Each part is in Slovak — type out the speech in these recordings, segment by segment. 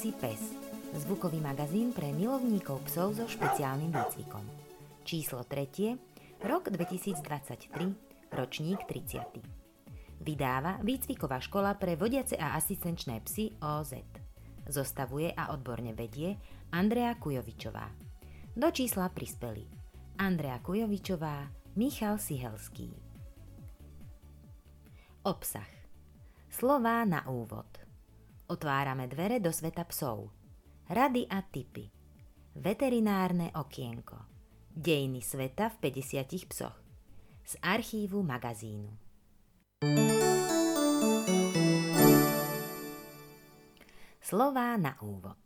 Vodiaci pes. Zvukový magazín pre milovníkov psov so špeciálnym výcvikom. Číslo 3. Rok 2023, ročník 30. Vydáva Výcviková škola pre vodiace a asistenčné psy OZ. Zostavuje a odborne vedie Andrea Kujovičová. Do čísla prispeli Andrea Kujovičová, Michal Sihelský. Obsah Slová na úvod Otvárame dvere do sveta psov. Rady a tipy. Veterinárne okienko. Dejiny sveta v 50 psoch. Z archívu magazínu. Slová na úvod.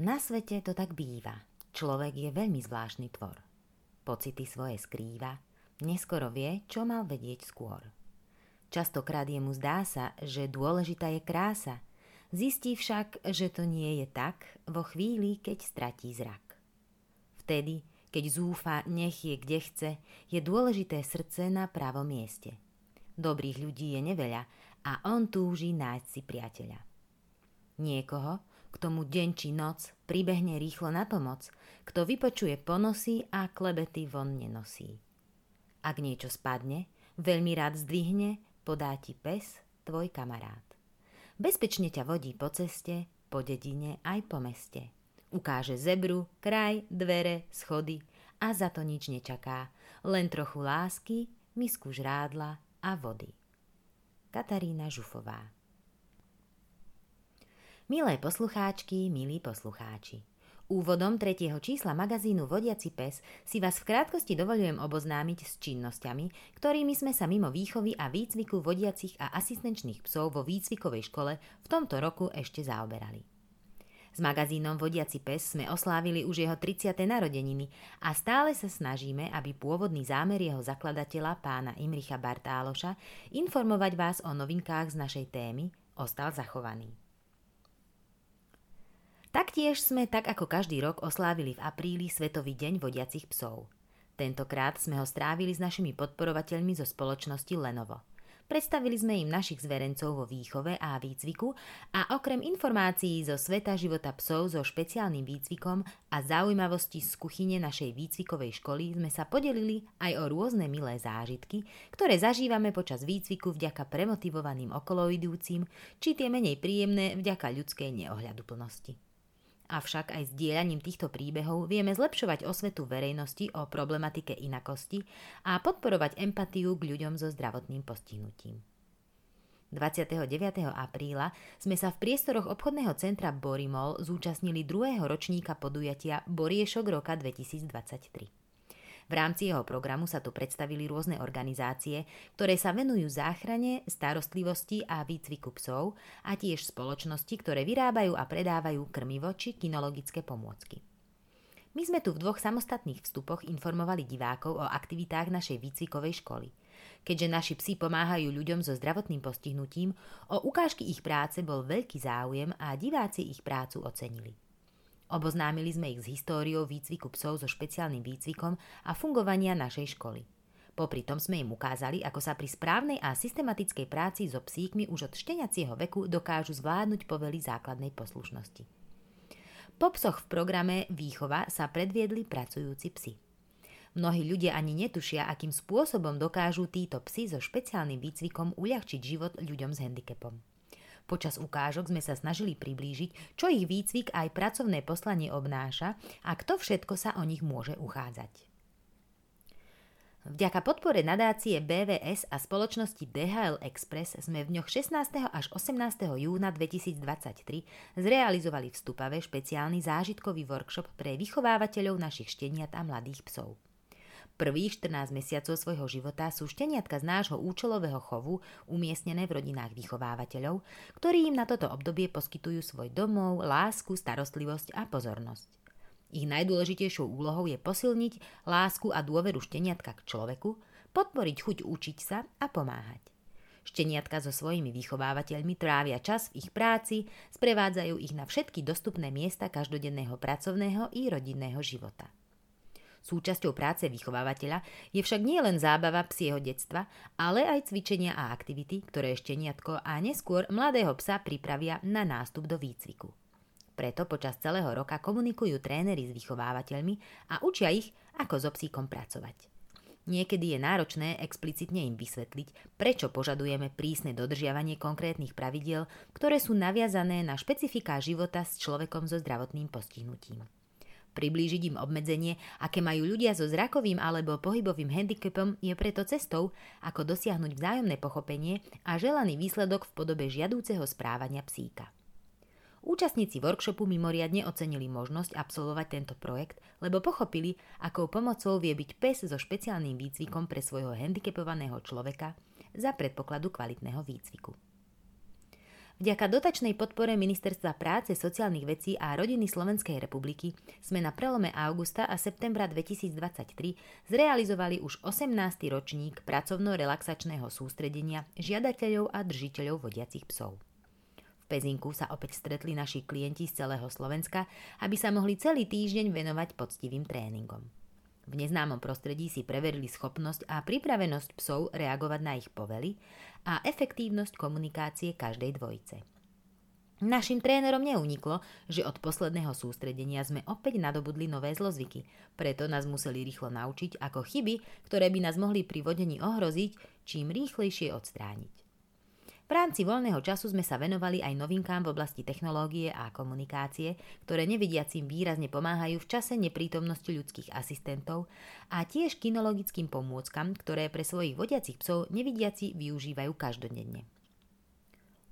Na svete to tak býva. Človek je veľmi zvláštny tvor. Pocity svoje skrýva, neskoro vie, čo mal vedieť skôr. Častokrát jemu zdá sa, že dôležitá je krása. Zistí však, že to nie je tak vo chvíli, keď stratí zrak. Vtedy, keď zúfa, nech je kde chce, je dôležité srdce na pravom mieste. Dobrých ľudí je neveľa a on túži nájsť si priateľa. Niekoho, k tomu deň či noc pribehne rýchlo na pomoc, kto vypočuje ponosy a klebety von nenosí. Ak niečo spadne, veľmi rád zdvihne podá ti pes, tvoj kamarát. Bezpečne ťa vodí po ceste, po dedine aj po meste. Ukáže zebru, kraj, dvere, schody a za to nič nečaká. Len trochu lásky, misku žrádla a vody. Katarína Žufová Milé poslucháčky, milí poslucháči. Úvodom tretieho čísla magazínu Vodiaci pes si vás v krátkosti dovolujem oboznámiť s činnosťami, ktorými sme sa mimo výchovy a výcviku vodiacich a asistenčných psov vo výcvikovej škole v tomto roku ešte zaoberali. S magazínom Vodiaci pes sme oslávili už jeho 30. narodeniny a stále sa snažíme, aby pôvodný zámer jeho zakladateľa pána Imricha Bartáloša informovať vás o novinkách z našej témy ostal zachovaný. Taktiež sme tak ako každý rok oslávili v apríli Svetový deň vodiacich psov. Tentokrát sme ho strávili s našimi podporovateľmi zo spoločnosti Lenovo. Predstavili sme im našich zverencov vo výchove a výcviku a okrem informácií zo sveta života psov so špeciálnym výcvikom a zaujímavosti z kuchyne našej výcvikovej školy sme sa podelili aj o rôzne milé zážitky, ktoré zažívame počas výcviku vďaka premotivovaným okoloidúcim, či tie menej príjemné vďaka ľudskej neohľaduplnosti. Avšak aj s dielaním týchto príbehov vieme zlepšovať osvetu verejnosti o problematike inakosti a podporovať empatiu k ľuďom so zdravotným postihnutím. 29. apríla sme sa v priestoroch obchodného centra Borimol zúčastnili druhého ročníka podujatia Boriešok roka 2023. V rámci jeho programu sa tu predstavili rôzne organizácie, ktoré sa venujú záchrane, starostlivosti a výcviku psov a tiež spoločnosti, ktoré vyrábajú a predávajú krmivo či kinologické pomôcky. My sme tu v dvoch samostatných vstupoch informovali divákov o aktivitách našej výcvikovej školy. Keďže naši psi pomáhajú ľuďom so zdravotným postihnutím, o ukážky ich práce bol veľký záujem a diváci ich prácu ocenili. Oboznámili sme ich s históriou výcviku psov so špeciálnym výcvikom a fungovania našej školy. Popri tom sme im ukázali, ako sa pri správnej a systematickej práci so psíkmi už od šteniacieho veku dokážu zvládnuť povely základnej poslušnosti. Po psoch v programe Výchova sa predviedli pracujúci psi. Mnohí ľudia ani netušia, akým spôsobom dokážu títo psi so špeciálnym výcvikom uľahčiť život ľuďom s handicapom. Počas ukážok sme sa snažili priblížiť, čo ich výcvik aj pracovné poslanie obnáša a kto všetko sa o nich môže uchádzať. Vďaka podpore nadácie BVS a spoločnosti DHL Express sme v dňoch 16. až 18. júna 2023 zrealizovali vstupavé špeciálny zážitkový workshop pre vychovávateľov našich šteniat a mladých psov. Prvých 14 mesiacov svojho života sú šteniatka z nášho účelového chovu umiestnené v rodinách vychovávateľov, ktorí im na toto obdobie poskytujú svoj domov, lásku, starostlivosť a pozornosť. Ich najdôležitejšou úlohou je posilniť lásku a dôveru šteniatka k človeku, podporiť chuť učiť sa a pomáhať. Šteniatka so svojimi vychovávateľmi trávia čas v ich práci, sprevádzajú ich na všetky dostupné miesta každodenného pracovného i rodinného života. Súčasťou práce vychovávateľa je však nie len zábava psieho detstva, ale aj cvičenia a aktivity, ktoré šteniatko a neskôr mladého psa pripravia na nástup do výcviku. Preto počas celého roka komunikujú tréneri s vychovávateľmi a učia ich, ako so psíkom pracovať. Niekedy je náročné explicitne im vysvetliť, prečo požadujeme prísne dodržiavanie konkrétnych pravidiel, ktoré sú naviazané na špecifiká života s človekom so zdravotným postihnutím priblížiť im obmedzenie, aké majú ľudia so zrakovým alebo pohybovým handicapom, je preto cestou, ako dosiahnuť vzájomné pochopenie a želaný výsledok v podobe žiadúceho správania psíka. Účastníci workshopu mimoriadne ocenili možnosť absolvovať tento projekt, lebo pochopili, akou pomocou vie byť pes so špeciálnym výcvikom pre svojho handicapovaného človeka za predpokladu kvalitného výcviku. Vďaka dotačnej podpore Ministerstva práce, sociálnych vecí a rodiny Slovenskej republiky sme na prelome augusta a septembra 2023 zrealizovali už 18. ročník pracovno-relaxačného sústredenia žiadateľov a držiteľov vodiacich psov. V Pezinku sa opäť stretli naši klienti z celého Slovenska, aby sa mohli celý týždeň venovať poctivým tréningom. V neznámom prostredí si preverili schopnosť a pripravenosť psov reagovať na ich povely a efektívnosť komunikácie každej dvojice. Našim trénerom neuniklo, že od posledného sústredenia sme opäť nadobudli nové zlozvyky, preto nás museli rýchlo naučiť, ako chyby, ktoré by nás mohli pri vodení ohroziť, čím rýchlejšie odstrániť. V rámci voľného času sme sa venovali aj novinkám v oblasti technológie a komunikácie, ktoré nevidiacim výrazne pomáhajú v čase neprítomnosti ľudských asistentov a tiež kinologickým pomôckam, ktoré pre svojich vodiacich psov nevidiaci využívajú každodenne.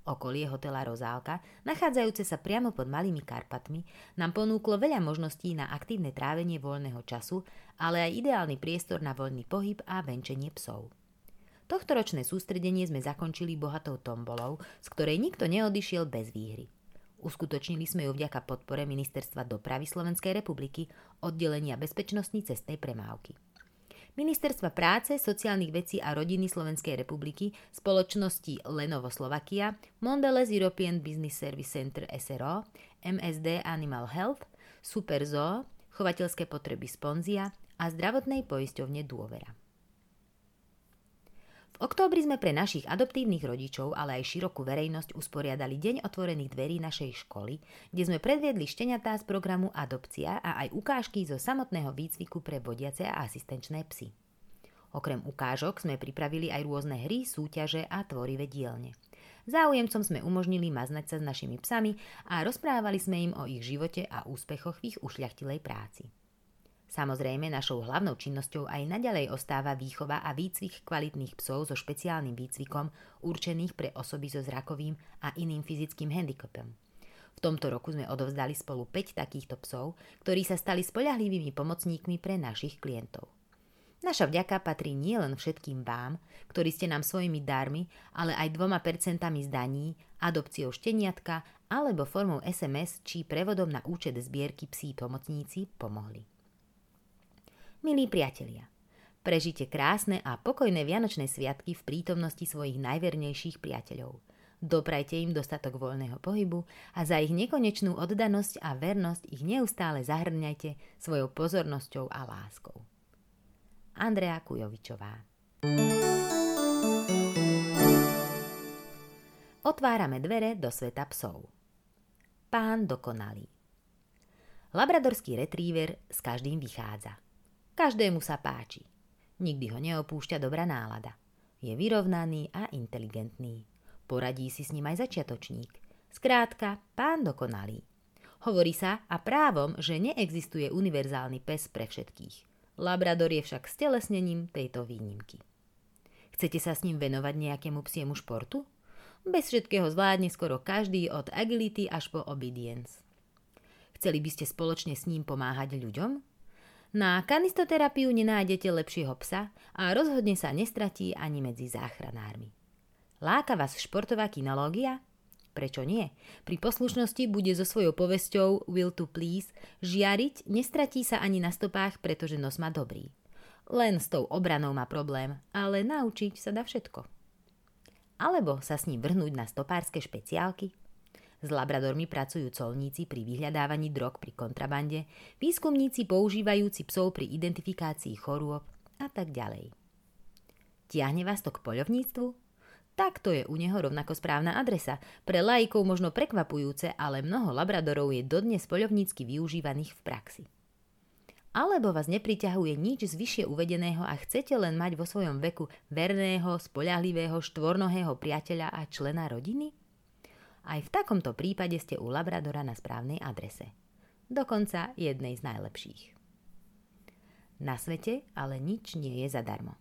Okolie hotela Rozálka, nachádzajúce sa priamo pod Malými Karpatmi, nám ponúklo veľa možností na aktívne trávenie voľného času, ale aj ideálny priestor na voľný pohyb a venčenie psov. Tohtoročné sústredenie sme zakončili bohatou tombolou, z ktorej nikto neodišiel bez výhry. Uskutočnili sme ju vďaka podpore Ministerstva dopravy Slovenskej republiky, oddelenia bezpečnostní cestnej premávky. Ministerstva práce, sociálnych vecí a rodiny Slovenskej republiky, spoločnosti Lenovo Slovakia, Mondelez European Business Service Center SRO, MSD Animal Health, Superzoo, chovateľské potreby Sponzia a zdravotnej poisťovne Dôvera. V októbri sme pre našich adoptívnych rodičov, ale aj širokú verejnosť usporiadali Deň otvorených dverí našej školy, kde sme predviedli šteniatá z programu Adopcia a aj ukážky zo samotného výcviku pre vodiace a asistenčné psy. Okrem ukážok sme pripravili aj rôzne hry, súťaže a tvorivé dielne. Záujemcom sme umožnili maznať sa s našimi psami a rozprávali sme im o ich živote a úspechoch v ich ušľachtilej práci. Samozrejme, našou hlavnou činnosťou aj naďalej ostáva výchova a výcvik kvalitných psov so špeciálnym výcvikom určených pre osoby so zrakovým a iným fyzickým handicapom. V tomto roku sme odovzdali spolu 5 takýchto psov, ktorí sa stali spoľahlivými pomocníkmi pre našich klientov. Naša vďaka patrí nielen všetkým vám, ktorí ste nám svojimi darmi, ale aj dvoma percentami zdaní, adopciou šteniatka alebo formou SMS či prevodom na účet zbierky psí pomocníci pomohli. Milí priatelia, prežite krásne a pokojné Vianočné sviatky v prítomnosti svojich najvernejších priateľov. Doprajte im dostatok voľného pohybu a za ich nekonečnú oddanosť a vernosť ich neustále zahrňajte svojou pozornosťou a láskou. Andrea Kujovičová Otvárame dvere do sveta psov. Pán dokonalý. Labradorský retriever s každým vychádza – Každému sa páči. Nikdy ho neopúšťa dobrá nálada. Je vyrovnaný a inteligentný. Poradí si s ním aj začiatočník. Skrátka, pán dokonalý. Hovorí sa a právom, že neexistuje univerzálny pes pre všetkých. Labrador je však stelesnením tejto výnimky. Chcete sa s ním venovať nejakému psiemu športu? Bez všetkého zvládne skoro každý od agility až po obedience. Chceli by ste spoločne s ním pomáhať ľuďom? Na kanistoterapiu nenájdete lepšieho psa a rozhodne sa nestratí ani medzi záchranármi. Láka vás športová kinológia? Prečo nie? Pri poslušnosti bude so svojou povesťou Will to Please žiariť, nestratí sa ani na stopách, pretože nos má dobrý. Len s tou obranou má problém, ale naučiť sa dá všetko. Alebo sa s ním vrhnúť na stopárske špeciálky? S labradormi pracujú colníci pri vyhľadávaní drog pri kontrabande, výskumníci používajúci psov pri identifikácii chorôb a tak ďalej. Tiahne vás to k poľovníctvu? Tak to je u neho rovnako správna adresa. Pre laikov možno prekvapujúce, ale mnoho labradorov je dodnes poľovnícky využívaných v praxi. Alebo vás nepriťahuje nič z vyššie uvedeného a chcete len mať vo svojom veku verného, spoľahlivého, štvornohého priateľa a člena rodiny? Aj v takomto prípade ste u Labradora na správnej adrese. Dokonca jednej z najlepších. Na svete ale nič nie je zadarmo.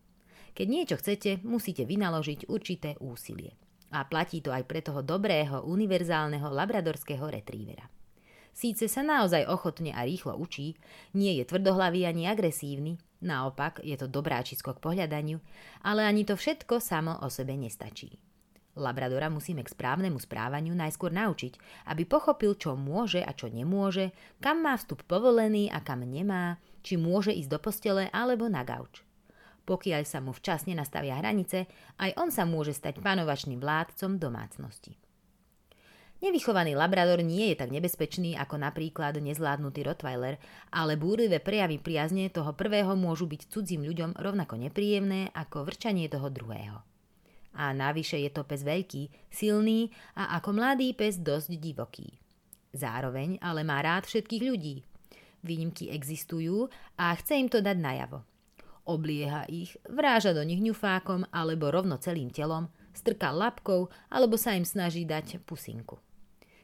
Keď niečo chcete, musíte vynaložiť určité úsilie. A platí to aj pre toho dobrého, univerzálneho labradorského retrievera. Síce sa naozaj ochotne a rýchlo učí, nie je tvrdohlavý ani agresívny, naopak je to dobráčisko k pohľadaniu, ale ani to všetko samo o sebe nestačí. Labradora musíme k správnemu správaniu najskôr naučiť, aby pochopil, čo môže a čo nemôže, kam má vstup povolený a kam nemá, či môže ísť do postele alebo na gauč. Pokiaľ sa mu včasne nastavia hranice, aj on sa môže stať panovačným vládcom domácnosti. Nevychovaný labrador nie je tak nebezpečný ako napríklad nezvládnutý rottweiler, ale búrivé prejavy priazne toho prvého môžu byť cudzím ľuďom rovnako nepríjemné ako vrčanie toho druhého. A navyše je to pes veľký, silný a ako mladý pes dosť divoký. Zároveň ale má rád všetkých ľudí. Výnimky existujú a chce im to dať najavo. Oblieha ich, vráža do nich ňufákom alebo rovno celým telom, strká labkou alebo sa im snaží dať pusinku.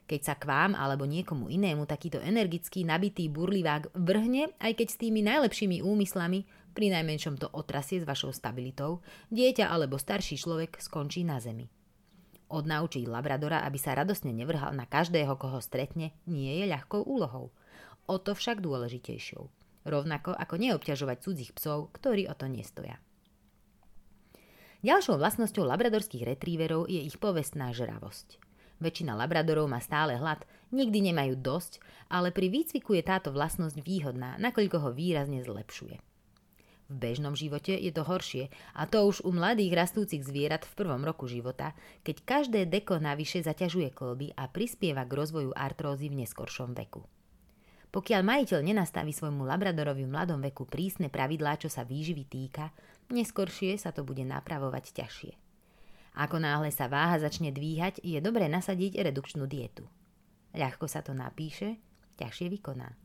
Keď sa k vám alebo niekomu inému takýto energický, nabitý burlivák vrhne, aj keď s tými najlepšími úmyslami, pri najmenšom to otrasie s vašou stabilitou, dieťa alebo starší človek skončí na zemi. Odnaučiť Labradora, aby sa radosne nevrhal na každého, koho stretne, nie je ľahkou úlohou. O to však dôležitejšou. Rovnako ako neobťažovať cudzích psov, ktorí o to nestoja. Ďalšou vlastnosťou labradorských retríverov je ich povestná žravosť. Väčšina labradorov má stále hlad, nikdy nemajú dosť, ale pri výcviku je táto vlastnosť výhodná, nakoľko ho výrazne zlepšuje. V bežnom živote je to horšie a to už u mladých rastúcich zvierat v prvom roku života, keď každé deko navyše zaťažuje kolby a prispieva k rozvoju artrózy v neskoršom veku. Pokiaľ majiteľ nenastaví svojmu labradorovi v mladom veku prísne pravidlá, čo sa výživy týka, neskoršie sa to bude napravovať ťažšie. Ako náhle sa váha začne dvíhať, je dobré nasadiť redukčnú dietu. Ľahko sa to napíše, ťažšie vykoná.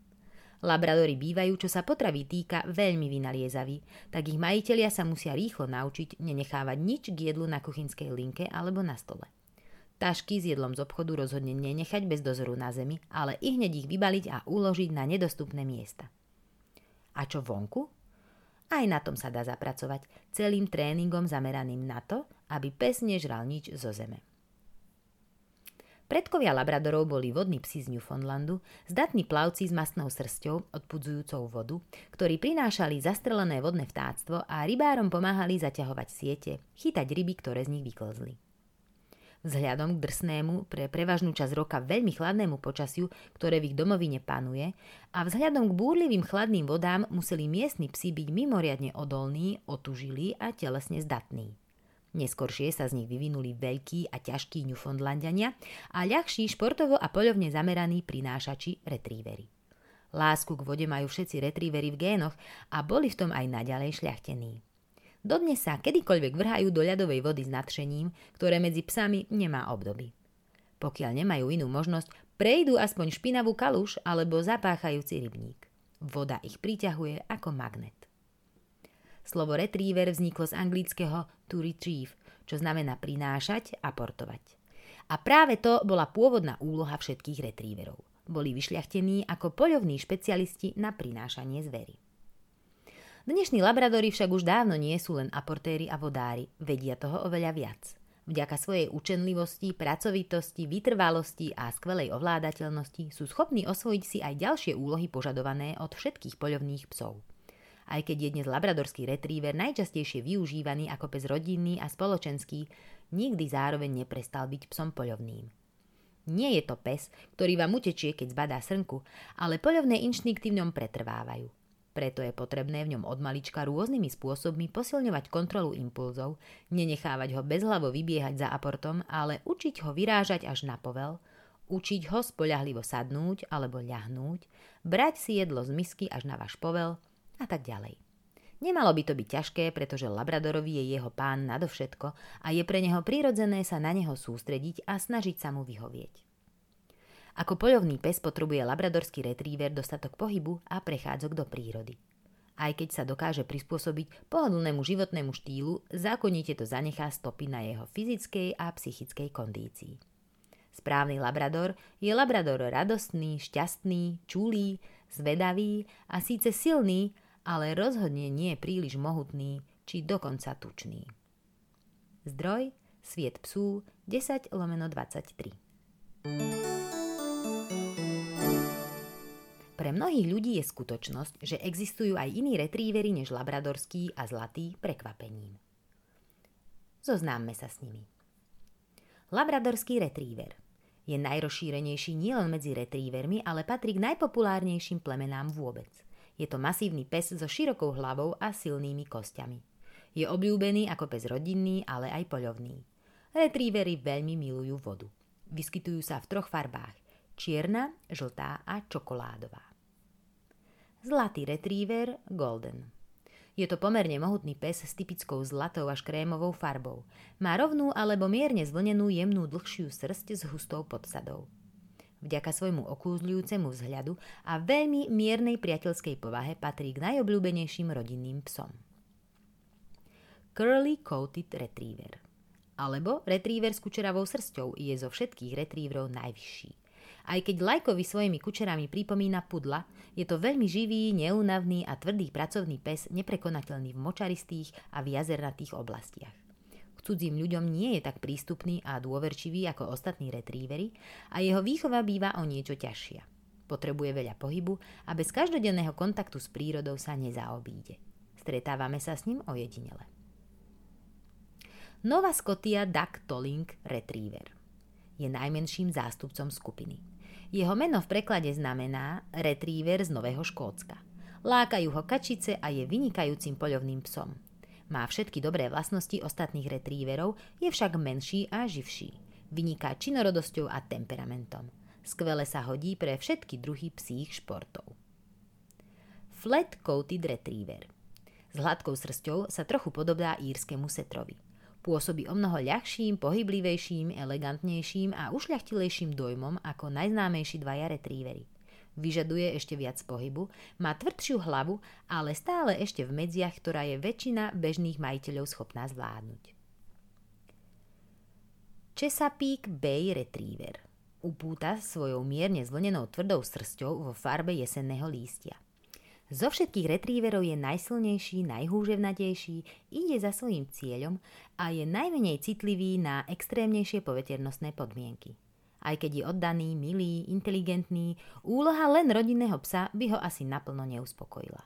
Labradori bývajú, čo sa potravy týka, veľmi vynaliezaví, tak ich majitelia sa musia rýchlo naučiť nenechávať nič k jedlu na kuchynskej linke alebo na stole. Tašky s jedlom z obchodu rozhodne nenechať bez dozoru na zemi, ale i hneď ich vybaliť a uložiť na nedostupné miesta. A čo vonku? Aj na tom sa dá zapracovať, celým tréningom zameraným na to, aby pes nežral nič zo zeme. Predkovia labradorov boli vodní psi z Newfoundlandu, zdatní plavci s mastnou srsťou, odpudzujúcou vodu, ktorí prinášali zastrelené vodné vtáctvo a rybárom pomáhali zaťahovať siete, chytať ryby, ktoré z nich vyklzli. Vzhľadom k drsnému, pre prevažnú časť roka veľmi chladnému počasiu, ktoré v ich domovine panuje, a vzhľadom k búrlivým chladným vodám museli miestni psi byť mimoriadne odolní, otužili a telesne zdatní. Neskôršie sa z nich vyvinuli veľkí a ťažkí Newfoundlandiania a ľahší športovo a poľovne zameraní prinášači retrievery. Lásku k vode majú všetci retrievery v génoch a boli v tom aj naďalej šľachtení. Dodnes sa kedykoľvek vrhajú do ľadovej vody s nadšením, ktoré medzi psami nemá obdoby. Pokiaľ nemajú inú možnosť, prejdú aspoň špinavú kaluš alebo zapáchajúci rybník. Voda ich priťahuje ako magnet. Slovo retriever vzniklo z anglického to retrieve, čo znamená prinášať a portovať. A práve to bola pôvodná úloha všetkých retrieverov. Boli vyšľachtení ako poľovní špecialisti na prinášanie zvery. Dnešní labradori však už dávno nie sú len aportéri a vodári, vedia toho oveľa viac. Vďaka svojej učenlivosti, pracovitosti, vytrvalosti a skvelej ovládateľnosti sú schopní osvojiť si aj ďalšie úlohy požadované od všetkých poľovných psov aj keď je dnes labradorský retriever najčastejšie využívaný ako pes rodinný a spoločenský, nikdy zároveň neprestal byť psom poľovným. Nie je to pes, ktorý vám utečie, keď zbadá srnku, ale poľovné inštinkty v ňom pretrvávajú. Preto je potrebné v ňom od malička rôznymi spôsobmi posilňovať kontrolu impulzov, nenechávať ho bezhlavo vybiehať za aportom, ale učiť ho vyrážať až na povel, učiť ho spoľahlivo sadnúť alebo ľahnúť, brať si jedlo z misky až na váš povel a tak ďalej. Nemalo by to byť ťažké, pretože Labradorovi je jeho pán nadovšetko a je pre neho prirodzené sa na neho sústrediť a snažiť sa mu vyhovieť. Ako poľovný pes potrebuje labradorský retriever dostatok pohybu a prechádzok do prírody. Aj keď sa dokáže prispôsobiť pohodlnému životnému štýlu, zákonite to zanechá stopy na jeho fyzickej a psychickej kondícii. Správny labrador je labrador radostný, šťastný, čulý, zvedavý a síce silný, ale rozhodne nie príliš mohutný či dokonca tučný. Zdroj Sviet psú 10 lomeno 23 Pre mnohých ľudí je skutočnosť, že existujú aj iní retrievery než labradorský a zlatý prekvapením. Zoznámme sa s nimi. Labradorský retriever je najrozšírenejší nielen medzi retrievermi, ale patrí k najpopulárnejším plemenám vôbec. Je to masívny pes so širokou hlavou a silnými kostiami. Je obľúbený ako pes rodinný, ale aj poľovný. Retrievery veľmi milujú vodu. Vyskytujú sa v troch farbách čierna, žltá a čokoládová. Zlatý retriever Golden. Je to pomerne mohutný pes s typickou zlatou až krémovou farbou. Má rovnú alebo mierne zvlnenú jemnú dlhšiu srst s hustou podsadou. Vďaka svojmu okúzľujúcemu vzhľadu a veľmi miernej priateľskej povahe patrí k najobľúbenejším rodinným psom. Curly Coated Retriever alebo retriever s kučeravou srstou je zo všetkých retrieverov najvyšší. Aj keď Lajkovi svojimi kučerami pripomína pudla, je to veľmi živý, neúnavný a tvrdý pracovný pes, neprekonateľný v močaristých a v jazernatých oblastiach. Cudzím ľuďom nie je tak prístupný a dôverčivý ako ostatní retrievery a jeho výchova býva o niečo ťažšia. Potrebuje veľa pohybu a bez každodenného kontaktu s prírodou sa nezaobíde. Stretávame sa s ním ojedinele. Nova Scotia Duck Tolling Retriever je najmenším zástupcom skupiny. Jeho meno v preklade znamená retriever z Nového Škótska. Lákajú ho kačice a je vynikajúcim poľovným psom. Má všetky dobré vlastnosti ostatných retrieverov, je však menší a živší. Vyniká činorodosťou a temperamentom. Skvele sa hodí pre všetky druhy psích športov. Flat Coated Retriever S hladkou srsťou sa trochu podobá írskému setrovi. Pôsobí o mnoho ľahším, pohyblivejším, elegantnejším a ušľachtilejším dojmom ako najznámejší dvaja retrievery. Vyžaduje ešte viac pohybu, má tvrdšiu hlavu, ale stále ešte v medziach, ktorá je väčšina bežných majiteľov schopná zvládnuť. Chesapeake Bay Retriever upúta svojou mierne zvlnenou tvrdou srsťou vo farbe jesenného lístia. Zo všetkých retrieverov je najsilnejší, najhúževnatejší, ide za svojím cieľom a je najmenej citlivý na extrémnejšie poveternostné podmienky. Aj keď je oddaný, milý, inteligentný, úloha len rodinného psa by ho asi naplno neuspokojila.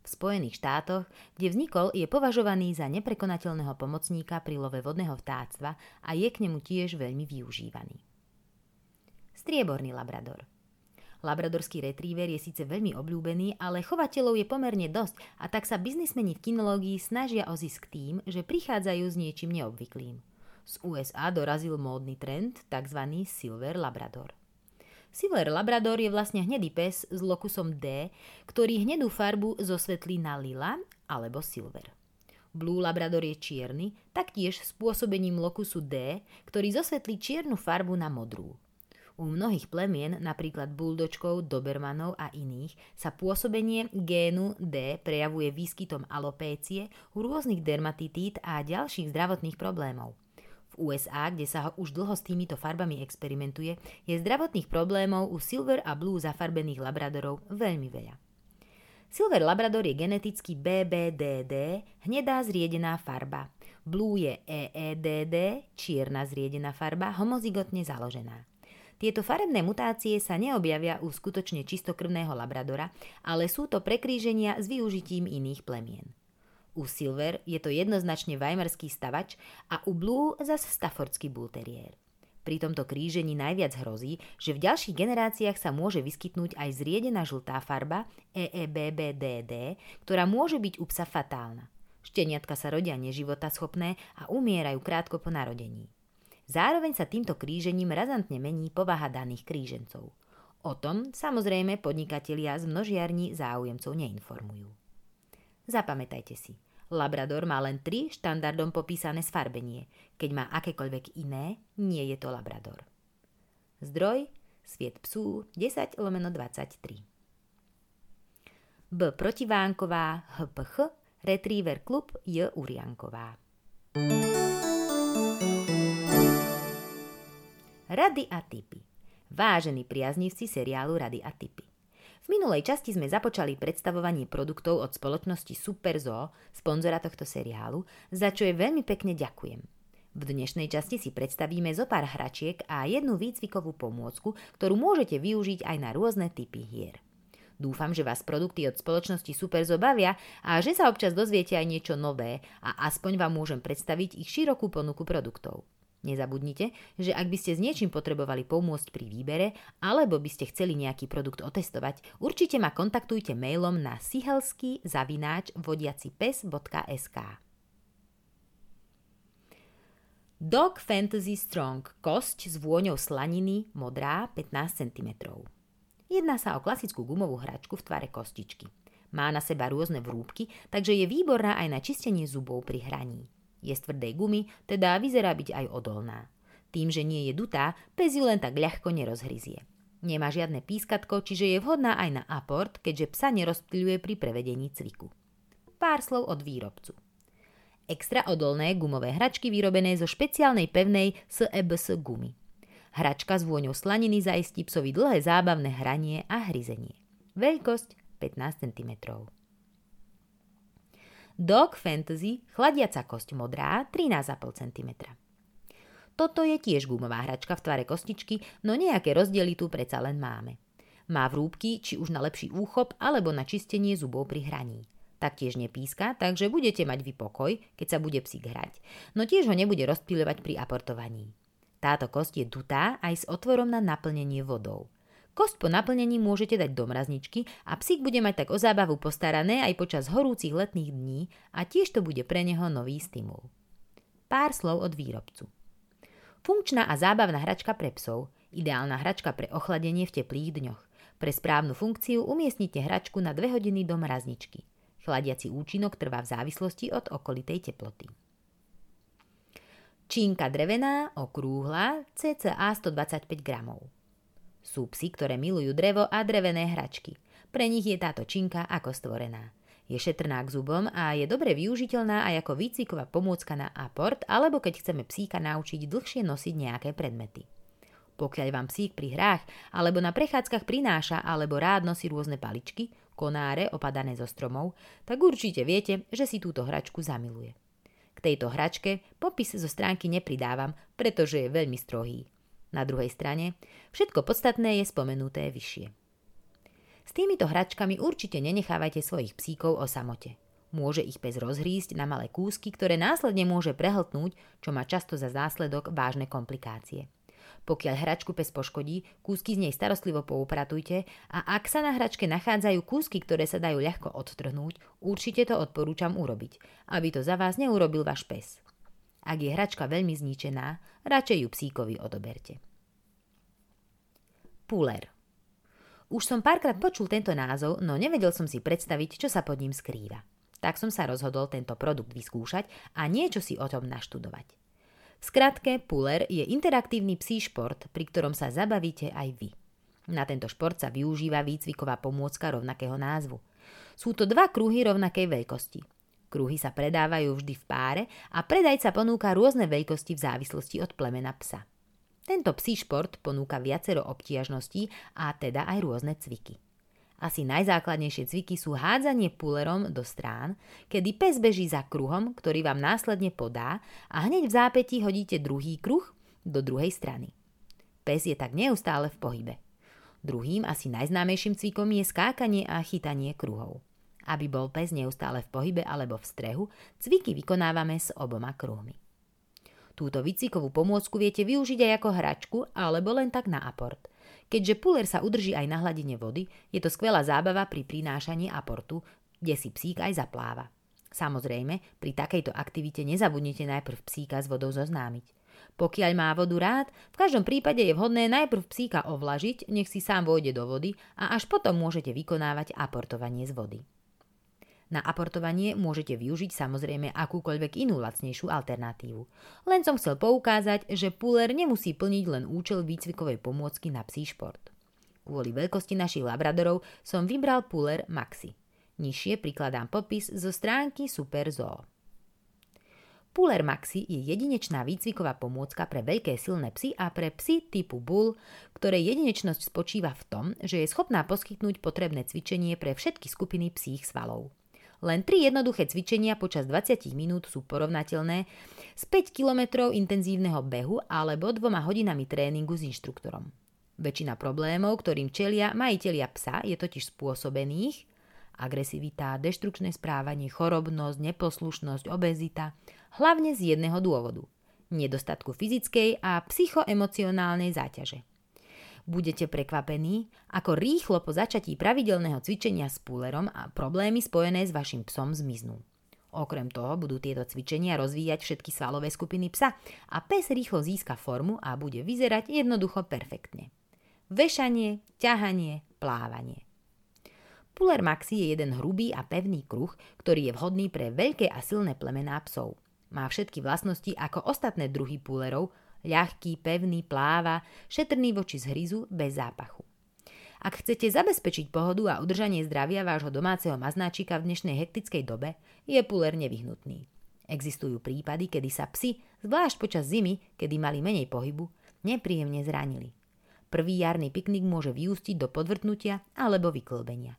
V Spojených štátoch, kde vznikol, je považovaný za neprekonateľného pomocníka pri love vodného vtáctva a je k nemu tiež veľmi využívaný. Strieborný labrador – Labradorský retriever je síce veľmi obľúbený, ale chovateľov je pomerne dosť a tak sa biznismeni v kinológii snažia o zisk tým, že prichádzajú s niečím neobvyklým. Z USA dorazil módny trend, tzv. Silver Labrador. Silver Labrador je vlastne hnedý pes s lokusom D, ktorý hnedú farbu zosvetlí na lila alebo silver. Blue Labrador je čierny, taktiež spôsobením lokusu D, ktorý zosvetlí čiernu farbu na modrú. U mnohých plemien, napríklad buldočkov, dobermanov a iných, sa pôsobenie génu D prejavuje výskytom alopécie, rôznych dermatitít a ďalších zdravotných problémov. USA, kde sa už dlho s týmito farbami experimentuje, je zdravotných problémov u silver a blue zafarbených labradorov veľmi veľa. Silver Labrador je geneticky BBDD, hnedá zriedená farba. Blue je EEDD, čierna zriedená farba, homozygotne založená. Tieto farebné mutácie sa neobjavia u skutočne čistokrvného labradora, ale sú to prekríženia s využitím iných plemien. U Silver je to jednoznačne vajmarský stavač a u Blue zas staffordský bull terrier. Pri tomto krížení najviac hrozí, že v ďalších generáciách sa môže vyskytnúť aj zriedená žltá farba EEBBDD, ktorá môže byť u psa fatálna. Šteniatka sa rodia neživotaschopné a umierajú krátko po narodení. Zároveň sa týmto krížením razantne mení povaha daných krížencov. O tom samozrejme podnikatelia z množiarní záujemcov neinformujú. Zapamätajte si, Labrador má len tri štandardom popísané sfarbenie. Keď má akékoľvek iné, nie je to Labrador. Zdroj Sviet psú 10 lomeno 23 B. Protivánková HPH Retriever Klub J. Urianková Rady a typy Vážení priaznivci seriálu Rady a typy minulej časti sme započali predstavovanie produktov od spoločnosti Superzo, sponzora tohto seriálu, za čo je veľmi pekne ďakujem. V dnešnej časti si predstavíme zo pár hračiek a jednu výcvikovú pomôcku, ktorú môžete využiť aj na rôzne typy hier. Dúfam, že vás produkty od spoločnosti Superzo bavia a že sa občas dozviete aj niečo nové a aspoň vám môžem predstaviť ich širokú ponuku produktov. Nezabudnite, že ak by ste s niečím potrebovali pomôcť pri výbere alebo by ste chceli nejaký produkt otestovať, určite ma kontaktujte mailom na sihelsky zavináč vodiacipes.sk. Dog Fantasy Strong kosť s vôňou slaniny modrá 15 cm. Jedná sa o klasickú gumovú hračku v tvare kostičky. Má na seba rôzne vrúbky, takže je výborná aj na čistenie zubov pri hraní. Je z tvrdej gumy, teda vyzerá byť aj odolná. Tým, že nie je dutá, pes ju len tak ľahko nerozhryzie. Nemá žiadne pískatko, čiže je vhodná aj na aport, keďže psa nerozptýľuje pri prevedení cviku. Pár slov od výrobcu. Extra odolné gumové hračky vyrobené zo špeciálnej pevnej SEBS gumy. Hračka s vôňou slaniny zaistí psovi dlhé zábavné hranie a hryzenie. Veľkosť 15 cm. Dog Fantasy, chladiaca kosť modrá, 13,5 cm. Toto je tiež gumová hračka v tvare kostičky, no nejaké rozdiely tu predsa len máme. Má vrúbky, či už na lepší úchop, alebo na čistenie zubov pri hraní. Taktiež nepíska, takže budete mať vy pokoj, keď sa bude psík hrať, no tiež ho nebude rozpíľovať pri aportovaní. Táto kosť je dutá aj s otvorom na naplnenie vodou. Kost po naplnení môžete dať do mrazničky a psík bude mať tak o zábavu postarané aj počas horúcich letných dní a tiež to bude pre neho nový stimul. Pár slov od výrobcu. Funkčná a zábavná hračka pre psov, ideálna hračka pre ochladenie v teplých dňoch. Pre správnu funkciu umiestnite hračku na 2 hodiny do mrazničky. Chladiaci účinok trvá v závislosti od okolitej teploty. Čínka drevená, okrúhla, cca 125 gramov. Sú psy, ktoré milujú drevo a drevené hračky. Pre nich je táto činka ako stvorená. Je šetrná k zubom a je dobre využiteľná aj ako výcviková pomôcka na aport alebo keď chceme psíka naučiť dlhšie nosiť nejaké predmety. Pokiaľ vám psík pri hrách alebo na prechádzkach prináša alebo rád nosí rôzne paličky, konáre opadané zo stromov, tak určite viete, že si túto hračku zamiluje. K tejto hračke popis zo stránky nepridávam, pretože je veľmi strohý. Na druhej strane, všetko podstatné je spomenuté vyššie. S týmito hračkami určite nenechávajte svojich psíkov o samote. Môže ich pes rozhrísť na malé kúsky, ktoré následne môže prehltnúť, čo má často za následok vážne komplikácie. Pokiaľ hračku pes poškodí, kúsky z nej starostlivo poupratujte a ak sa na hračke nachádzajú kúsky, ktoré sa dajú ľahko odtrhnúť, určite to odporúčam urobiť, aby to za vás neurobil váš pes. Ak je hračka veľmi zničená, radšej ju psíkovi odoberte. Puller Už som párkrát počul tento názov, no nevedel som si predstaviť, čo sa pod ním skrýva. Tak som sa rozhodol tento produkt vyskúšať a niečo si o tom naštudovať. V skratke, Puller je interaktívny psí šport, pri ktorom sa zabavíte aj vy. Na tento šport sa využíva výcviková pomôcka rovnakého názvu. Sú to dva kruhy rovnakej veľkosti. Kruhy sa predávajú vždy v páre a predajca ponúka rôzne veľkosti v závislosti od plemena psa. Tento psí šport ponúka viacero obtiažností a teda aj rôzne cviky. Asi najzákladnejšie cviky sú hádzanie pulerom do strán, kedy pes beží za kruhom, ktorý vám následne podá a hneď v zápätí hodíte druhý kruh do druhej strany. Pes je tak neustále v pohybe. Druhým asi najznámejším cvikom je skákanie a chytanie kruhov. Aby bol pes neustále v pohybe alebo v strehu, cviky vykonávame s oboma kruhmi. Túto výcvikovú pomôcku viete využiť aj ako hračku alebo len tak na aport. Keďže puller sa udrží aj na hladine vody, je to skvelá zábava pri prinášaní aportu, kde si psík aj zapláva. Samozrejme, pri takejto aktivite nezabudnite najprv psíka s vodou zoznámiť. Pokiaľ má vodu rád, v každom prípade je vhodné najprv psíka ovlažiť, nech si sám vojde do vody a až potom môžete vykonávať aportovanie z vody. Na aportovanie môžete využiť samozrejme akúkoľvek inú lacnejšiu alternatívu. Len som chcel poukázať, že puller nemusí plniť len účel výcvikovej pomôcky na psí šport. Kvôli veľkosti našich labradorov som vybral puller Maxi. Nižšie prikladám popis zo stránky Super Zoo. Puller Maxi je jedinečná výcviková pomôcka pre veľké silné psy a pre psy typu Bull, ktorej jedinečnosť spočíva v tom, že je schopná poskytnúť potrebné cvičenie pre všetky skupiny psích svalov. Len tri jednoduché cvičenia počas 20 minút sú porovnateľné s 5 km intenzívneho behu alebo dvoma hodinami tréningu s inštruktorom. Väčšina problémov, ktorým čelia majiteľia psa, je totiž spôsobených agresivita, deštrukčné správanie, chorobnosť, neposlušnosť, obezita, hlavne z jedného dôvodu – nedostatku fyzickej a psychoemocionálnej záťaže. Budete prekvapení, ako rýchlo po začatí pravidelného cvičenia s púlerom a problémy spojené s vašim psom zmiznú. Okrem toho budú tieto cvičenia rozvíjať všetky svalové skupiny psa a pes rýchlo získa formu a bude vyzerať jednoducho perfektne. Vešanie, ťahanie, plávanie. Puller Maxi je jeden hrubý a pevný kruh, ktorý je vhodný pre veľké a silné plemená psov. Má všetky vlastnosti ako ostatné druhy púlerov, ľahký, pevný, pláva, šetrný voči zhryzu, bez zápachu. Ak chcete zabezpečiť pohodu a udržanie zdravia vášho domáceho maznáčika v dnešnej hektickej dobe, je puler nevyhnutný. Existujú prípady, kedy sa psi, zvlášť počas zimy, kedy mali menej pohybu, nepríjemne zranili. Prvý jarný piknik môže vyústiť do podvrtnutia alebo vyklbenia.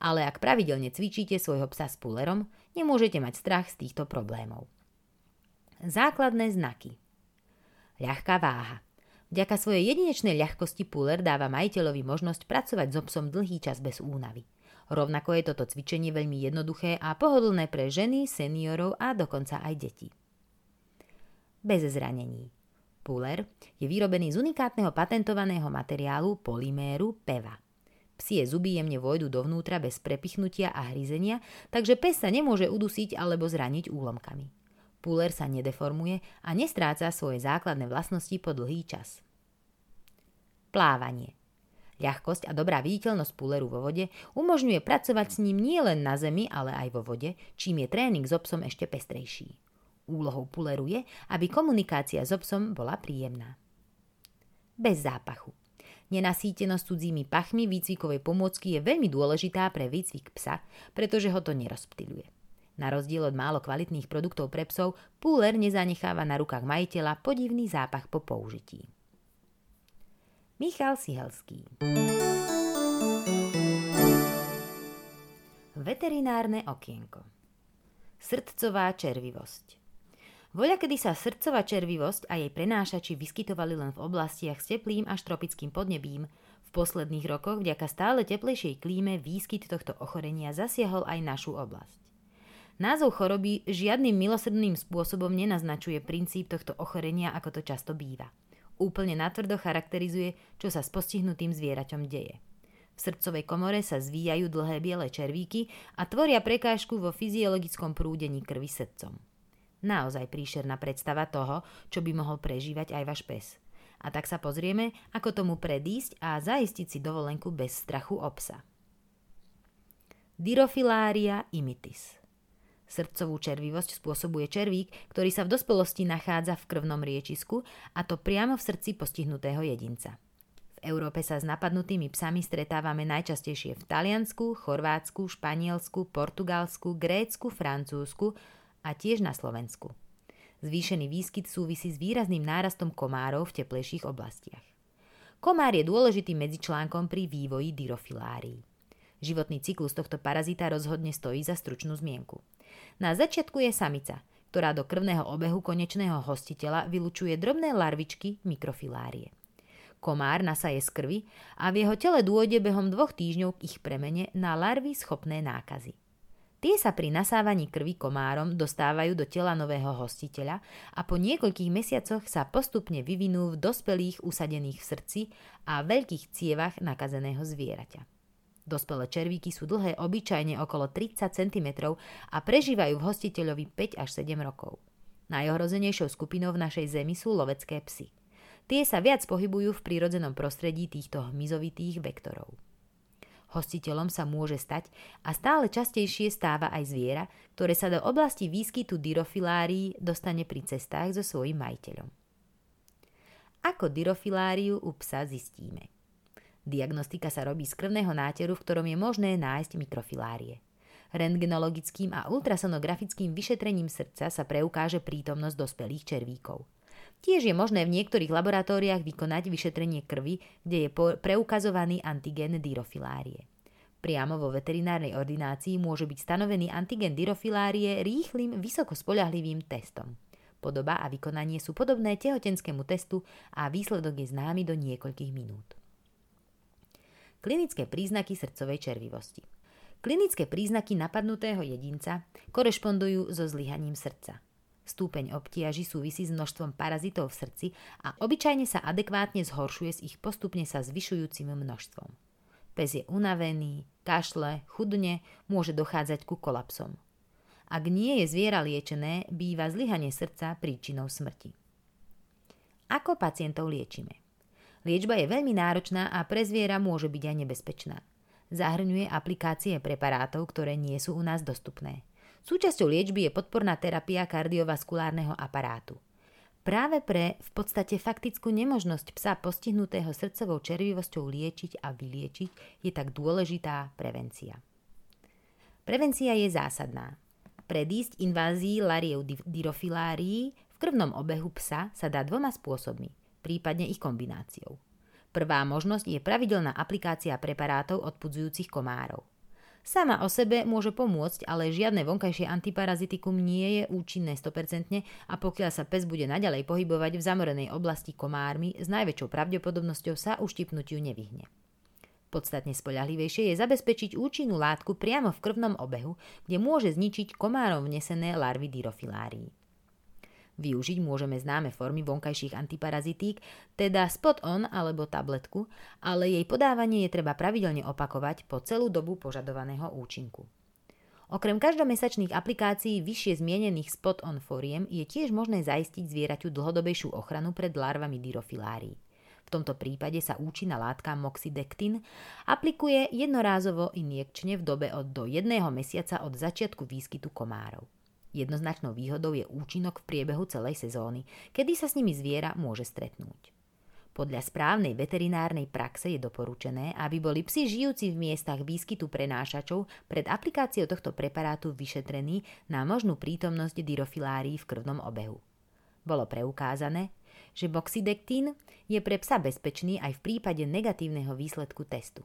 Ale ak pravidelne cvičíte svojho psa s pulerom, nemôžete mať strach z týchto problémov. Základné znaky – Ľahká váha. Vďaka svojej jedinečnej ľahkosti Puller dáva majiteľovi možnosť pracovať so psom dlhý čas bez únavy. Rovnako je toto cvičenie veľmi jednoduché a pohodlné pre ženy, seniorov a dokonca aj deti. Bez zranení. Puller je vyrobený z unikátneho patentovaného materiálu polyméru PEVA. Psie zuby jemne vojdu dovnútra bez prepichnutia a hryzenia, takže pes sa nemôže udusiť alebo zraniť úlomkami. Puller sa nedeformuje a nestráca svoje základné vlastnosti po dlhý čas. Plávanie. Ľahkosť a dobrá viditeľnosť púleru vo vode umožňuje pracovať s ním nielen na zemi, ale aj vo vode, čím je tréning s obsom ešte pestrejší. Úlohou puleru je, aby komunikácia s obsom bola príjemná. Bez zápachu. Nenasýtenosť cudzími pachmi výcvikovej pomôcky je veľmi dôležitá pre výcvik psa, pretože ho to nerozptyluje. Na rozdiel od málo kvalitných produktov pre psov, Púler nezanecháva na rukách majiteľa podivný zápach po použití. Michal Sihelský Veterinárne okienko Srdcová červivosť Voľa, kedy sa srdcová červivosť a jej prenášači vyskytovali len v oblastiach s teplým až tropickým podnebím, v posledných rokoch vďaka stále teplejšej klíme výskyt tohto ochorenia zasiahol aj našu oblasť. Názov choroby žiadnym milosrdným spôsobom nenaznačuje princíp tohto ochorenia, ako to často býva. Úplne natvrdo charakterizuje, čo sa s postihnutým zvieraťom deje. V srdcovej komore sa zvíjajú dlhé biele červíky a tvoria prekážku vo fyziologickom prúdení krvi srdcom. Naozaj príšerná predstava toho, čo by mohol prežívať aj váš pes. A tak sa pozrieme, ako tomu predísť a zaistiť si dovolenku bez strachu o psa. Dirofilária imitis Srdcovú červivosť spôsobuje červík, ktorý sa v dospelosti nachádza v krvnom riečisku a to priamo v srdci postihnutého jedinca. V Európe sa s napadnutými psami stretávame najčastejšie v Taliansku, Chorvátsku, Španielsku, Portugalsku, Grécku, Francúzsku a tiež na Slovensku. Zvýšený výskyt súvisí s výrazným nárastom komárov v teplejších oblastiach. Komár je dôležitým medzičlánkom pri vývoji dyrofilárií. Životný cyklus tohto parazita rozhodne stojí za stručnú zmienku. Na začiatku je samica, ktorá do krvného obehu konečného hostiteľa vylučuje drobné larvičky mikrofilárie. Komár nasaje z krvi a v jeho tele dôjde behom dvoch týždňov k ich premene na larvy schopné nákazy. Tie sa pri nasávaní krvi komárom dostávajú do tela nového hostiteľa a po niekoľkých mesiacoch sa postupne vyvinú v dospelých usadených v srdci a veľkých cievach nakazeného zvieraťa. Dospelé červíky sú dlhé obyčajne okolo 30 cm a prežívajú v hostiteľovi 5 až 7 rokov. Najohrozenejšou skupinou v našej zemi sú lovecké psy. Tie sa viac pohybujú v prírodzenom prostredí týchto hmyzovitých vektorov. Hostiteľom sa môže stať a stále častejšie stáva aj zviera, ktoré sa do oblasti výskytu dyrofilárií dostane pri cestách so svojím majiteľom. Ako dyrofiláriu u psa zistíme? Diagnostika sa robí z krvného náteru, v ktorom je možné nájsť mikrofilárie. Rentgenologickým a ultrasonografickým vyšetrením srdca sa preukáže prítomnosť dospelých červíkov. Tiež je možné v niektorých laboratóriách vykonať vyšetrenie krvi, kde je preukazovaný antigén dyrofilárie. Priamo vo veterinárnej ordinácii môže byť stanovený antigen dyrofilárie rýchlým, vysoko spoľahlivým testom. Podoba a vykonanie sú podobné tehotenskému testu a výsledok je známy do niekoľkých minút. Klinické príznaky srdcovej červivosti. Klinické príznaky napadnutého jedinca korešpondujú so zlyhaním srdca. Stúpeň obtiaži súvisí s množstvom parazitov v srdci a obyčajne sa adekvátne zhoršuje s ich postupne sa zvyšujúcim množstvom. Pes je unavený, kašle, chudne, môže dochádzať ku kolapsom. Ak nie je zviera liečené, býva zlyhanie srdca príčinou smrti. Ako pacientov liečime? Liečba je veľmi náročná a pre zviera môže byť aj nebezpečná. Zahrňuje aplikácie preparátov, ktoré nie sú u nás dostupné. Súčasťou liečby je podporná terapia kardiovaskulárneho aparátu. Práve pre v podstate faktickú nemožnosť psa postihnutého srdcovou červivosťou liečiť a vyliečiť je tak dôležitá prevencia. Prevencia je zásadná. Predísť invázii lariev dyrofilárií v krvnom obehu psa sa dá dvoma spôsobmi, prípadne ich kombináciou. Prvá možnosť je pravidelná aplikácia preparátov odpudzujúcich komárov. Sama o sebe môže pomôcť, ale žiadne vonkajšie antiparazitikum nie je účinné 100% a pokiaľ sa pes bude naďalej pohybovať v zamorenej oblasti komármi, s najväčšou pravdepodobnosťou sa uštipnutiu nevyhne. Podstatne spoľahlivejšie je zabezpečiť účinnú látku priamo v krvnom obehu, kde môže zničiť komárom vnesené larvy dyrofilárií. Využiť môžeme známe formy vonkajších antiparazitík, teda spot-on alebo tabletku, ale jej podávanie je treba pravidelne opakovať po celú dobu požadovaného účinku. Okrem každomesačných aplikácií vyššie zmienených spot-on foriem je tiež možné zaistiť zvieraťu dlhodobejšiu ochranu pred larvami dyrofilárií. V tomto prípade sa účinná látka moxidectin aplikuje jednorázovo injekčne v dobe od do jedného mesiaca od začiatku výskytu komárov. Jednoznačnou výhodou je účinok v priebehu celej sezóny, kedy sa s nimi zviera môže stretnúť. Podľa správnej veterinárnej praxe je doporučené, aby boli psi žijúci v miestach výskytu prenášačov pred aplikáciou tohto preparátu vyšetrení na možnú prítomnosť dyrofilárií v krvnom obehu. Bolo preukázané, že boxidektín je pre psa bezpečný aj v prípade negatívneho výsledku testu.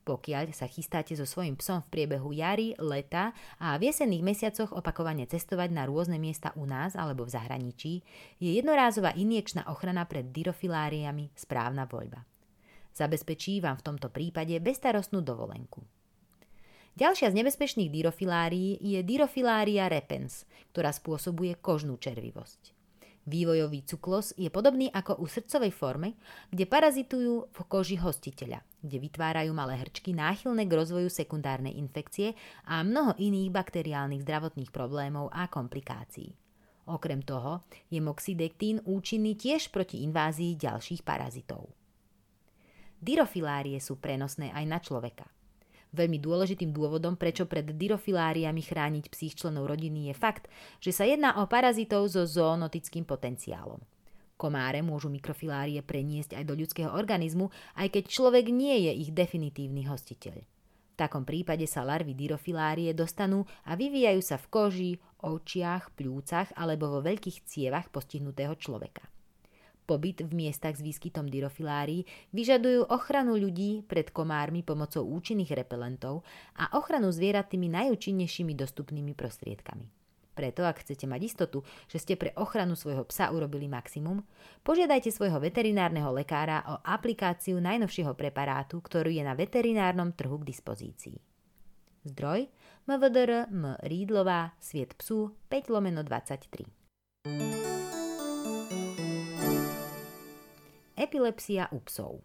Pokiaľ sa chystáte so svojím psom v priebehu jary, leta a v jesenných mesiacoch opakovane cestovať na rôzne miesta u nás alebo v zahraničí, je jednorázová injekčná ochrana pred dyrofiláriami správna voľba. Zabezpečí vám v tomto prípade bestarostnú dovolenku. Ďalšia z nebezpečných dyrofilárií je dyrofilária repens, ktorá spôsobuje kožnú červivosť. Vývojový cuklos je podobný ako u srdcovej formy, kde parazitujú v koži hostiteľa, kde vytvárajú malé hrčky náchylné k rozvoju sekundárnej infekcie a mnoho iných bakteriálnych zdravotných problémov a komplikácií. Okrem toho je moxidektín účinný tiež proti invázii ďalších parazitov. Dyrofilárie sú prenosné aj na človeka – Veľmi dôležitým dôvodom, prečo pred dyrofiláriami chrániť psích členov rodiny je fakt, že sa jedná o parazitov so zoonotickým potenciálom. Komáre môžu mikrofilárie preniesť aj do ľudského organizmu, aj keď človek nie je ich definitívny hostiteľ. V takom prípade sa larvy dyrofilárie dostanú a vyvíjajú sa v koži, očiach, pľúcach alebo vo veľkých cievach postihnutého človeka. Pobyt v miestach s výskytom dyrofilárií vyžadujú ochranu ľudí pred komármi pomocou účinných repelentov a ochranu zvierat tými najúčinnejšími dostupnými prostriedkami. Preto, ak chcete mať istotu, že ste pre ochranu svojho psa urobili maximum, požiadajte svojho veterinárneho lekára o aplikáciu najnovšieho preparátu, ktorý je na veterinárnom trhu k dispozícii. Zdroj MVDR M. Rídlová, Sviet psu 5 lomeno 23. Epilepsia u psov.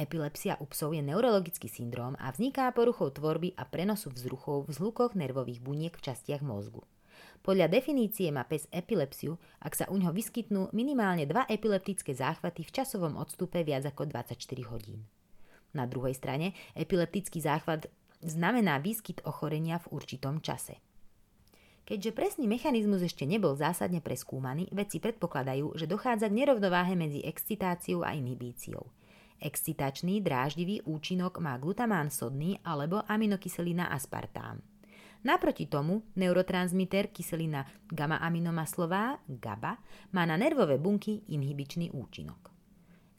Epilepsia u psov je neurologický syndróm a vzniká poruchou tvorby a prenosu vzruchov v zhlukoch nervových buniek v častiach mozgu. Podľa definície má pes epilepsiu, ak sa u ňoho vyskytnú minimálne dva epileptické záchvaty v časovom odstupe viac ako 24 hodín. Na druhej strane, epileptický záchvat znamená výskyt ochorenia v určitom čase. Keďže presný mechanizmus ešte nebol zásadne preskúmaný, vedci predpokladajú, že dochádza k nerovnováhe medzi excitáciou a inhibíciou. Excitačný, dráždivý účinok má glutamán sodný alebo aminokyselina aspartám. Naproti tomu neurotransmiter kyselina gamma-aminomaslová GABA má na nervové bunky inhibičný účinok.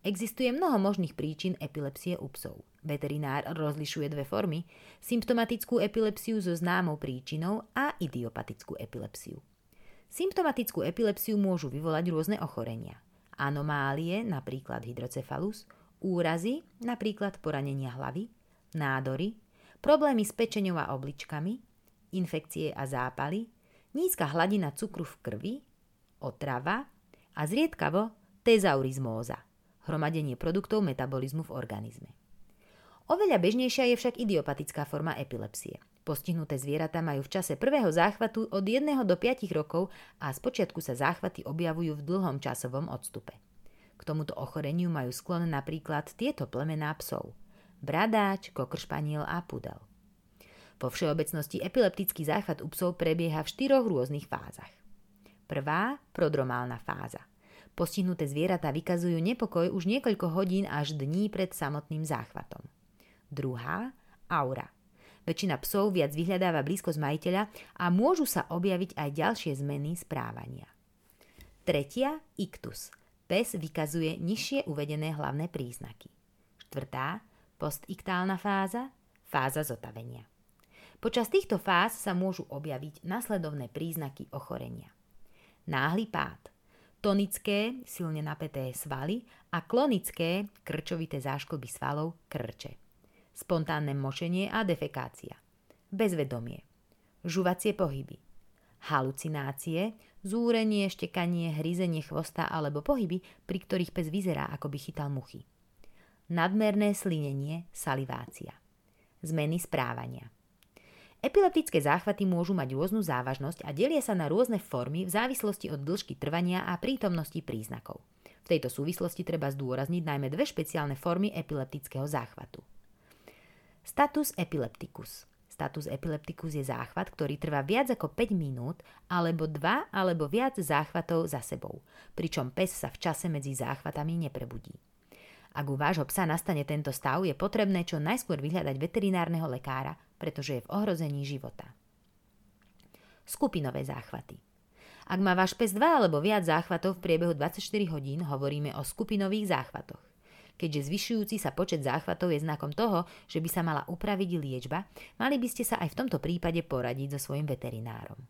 Existuje mnoho možných príčin epilepsie u psov. Veterinár rozlišuje dve formy, symptomatickú epilepsiu so známou príčinou a idiopatickú epilepsiu. Symptomatickú epilepsiu môžu vyvolať rôzne ochorenia. Anomálie, napríklad hydrocefalus, úrazy, napríklad poranenia hlavy, nádory, problémy s pečeňou a obličkami, infekcie a zápaly, nízka hladina cukru v krvi, otrava a zriedkavo tezaurizmóza, hromadenie produktov metabolizmu v organizme. Oveľa bežnejšia je však idiopatická forma epilepsie. Postihnuté zvieratá majú v čase prvého záchvatu od 1 do 5 rokov a spočiatku sa záchvaty objavujú v dlhom časovom odstupe. K tomuto ochoreniu majú sklon napríklad tieto plemená psov. Bradáč, kokršpaniel a pudel. Vo všeobecnosti epileptický záchvat u psov prebieha v štyroch rôznych fázach. Prvá, prodromálna fáza. Postihnuté zvieratá vykazujú nepokoj už niekoľko hodín až dní pred samotným záchvatom. Druhá, aura. Väčšina psov viac vyhľadáva blízkosť majiteľa a môžu sa objaviť aj ďalšie zmeny správania. Tretia, iktus. Pes vykazuje nižšie uvedené hlavné príznaky. Štvrtá, postiktálna fáza, fáza zotavenia. Počas týchto fáz sa môžu objaviť nasledovné príznaky ochorenia. Náhly pád, tonické, silne napäté svaly a klonické, krčovité zášklby svalov, krče. Spontánne močenie a defekácia. Bezvedomie. Žuvacie pohyby. Halucinácie, zúrenie, štekanie, hryzenie chvosta alebo pohyby, pri ktorých pes vyzerá, ako by chytal muchy. Nadmerné slinenie, salivácia. Zmeny správania. Epileptické záchvaty môžu mať rôznu závažnosť a delia sa na rôzne formy v závislosti od dĺžky trvania a prítomnosti príznakov. V tejto súvislosti treba zdôrazniť najmä dve špeciálne formy epileptického záchvatu. Status epilepticus. Status epilepticus je záchvat, ktorý trvá viac ako 5 minút alebo 2 alebo viac záchvatov za sebou, pričom pes sa v čase medzi záchvatami neprebudí. Ak u vášho psa nastane tento stav, je potrebné čo najskôr vyhľadať veterinárneho lekára, pretože je v ohrození života. Skupinové záchvaty. Ak má váš pes dva alebo viac záchvatov v priebehu 24 hodín, hovoríme o skupinových záchvatoch. Keďže zvyšujúci sa počet záchvatov je znakom toho, že by sa mala upraviť liečba, mali by ste sa aj v tomto prípade poradiť so svojim veterinárom.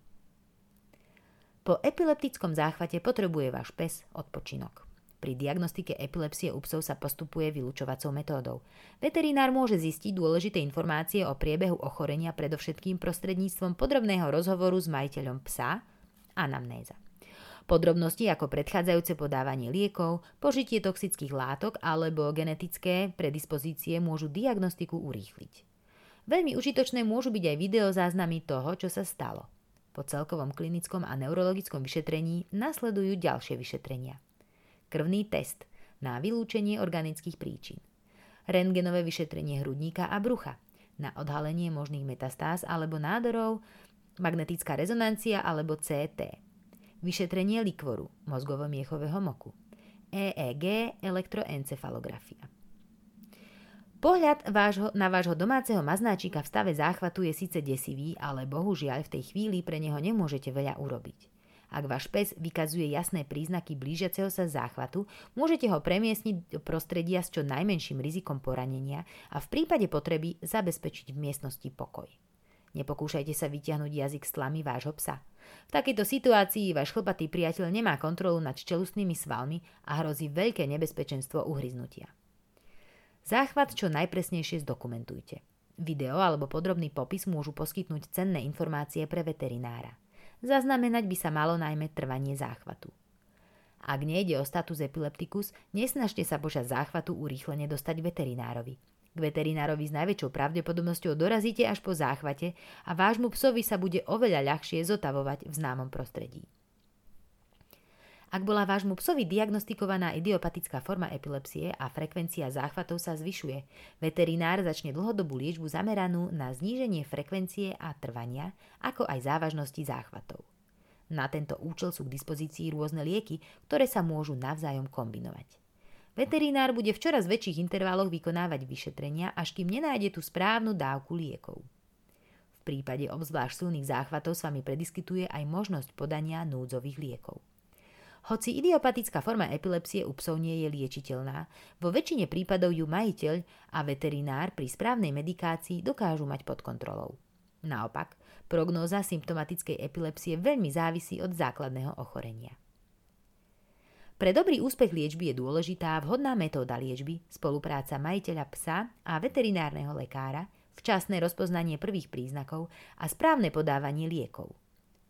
Po epileptickom záchvate potrebuje váš pes odpočinok. Pri diagnostike epilepsie u psov sa postupuje vylúčovacou metódou. Veterinár môže zistiť dôležité informácie o priebehu ochorenia predovšetkým prostredníctvom podrobného rozhovoru s majiteľom psa, anamnéza. Podrobnosti ako predchádzajúce podávanie liekov, požitie toxických látok alebo genetické predispozície môžu diagnostiku urýchliť. Veľmi užitočné môžu byť aj videozáznamy toho, čo sa stalo. Po celkovom klinickom a neurologickom vyšetrení nasledujú ďalšie vyšetrenia krvný test na vylúčenie organických príčin, rentgenové vyšetrenie hrudníka a brucha na odhalenie možných metastáz alebo nádorov, magnetická rezonancia alebo CT, vyšetrenie likvoru mozgovo-miechového moku, EEG, elektroencefalografia. Pohľad vášho, na vášho domáceho maznáčika v stave záchvatu je síce desivý, ale bohužiaľ v tej chvíli pre neho nemôžete veľa urobiť. Ak váš pes vykazuje jasné príznaky blížiaceho sa záchvatu, môžete ho premiesniť do prostredia s čo najmenším rizikom poranenia a v prípade potreby zabezpečiť v miestnosti pokoj. Nepokúšajte sa vytiahnuť jazyk s tlami vášho psa. V takejto situácii váš chlpatý priateľ nemá kontrolu nad čelustnými svalmi a hrozí veľké nebezpečenstvo uhryznutia. Záchvat čo najpresnejšie zdokumentujte. Video alebo podrobný popis môžu poskytnúť cenné informácie pre veterinára. Zaznamenať by sa malo najmä trvanie záchvatu. Ak nejde o status epilepticus, nesnažte sa počas záchvatu urýchlene dostať veterinárovi. K veterinárovi s najväčšou pravdepodobnosťou dorazíte až po záchvate a vášmu psovi sa bude oveľa ľahšie zotavovať v známom prostredí. Ak bola vášmu psovi diagnostikovaná idiopatická forma epilepsie a frekvencia záchvatov sa zvyšuje, veterinár začne dlhodobú liečbu zameranú na zníženie frekvencie a trvania, ako aj závažnosti záchvatov. Na tento účel sú k dispozícii rôzne lieky, ktoré sa môžu navzájom kombinovať. Veterinár bude v čoraz väčších intervaloch vykonávať vyšetrenia, až kým nenájde tú správnu dávku liekov. V prípade obzvlášť silných záchvatov s vami prediskytuje aj možnosť podania núdzových liekov. Hoci idiopatická forma epilepsie u psov nie je liečiteľná, vo väčšine prípadov ju majiteľ a veterinár pri správnej medikácii dokážu mať pod kontrolou. Naopak, prognóza symptomatickej epilepsie veľmi závisí od základného ochorenia. Pre dobrý úspech liečby je dôležitá vhodná metóda liečby, spolupráca majiteľa psa a veterinárneho lekára, včasné rozpoznanie prvých príznakov a správne podávanie liekov.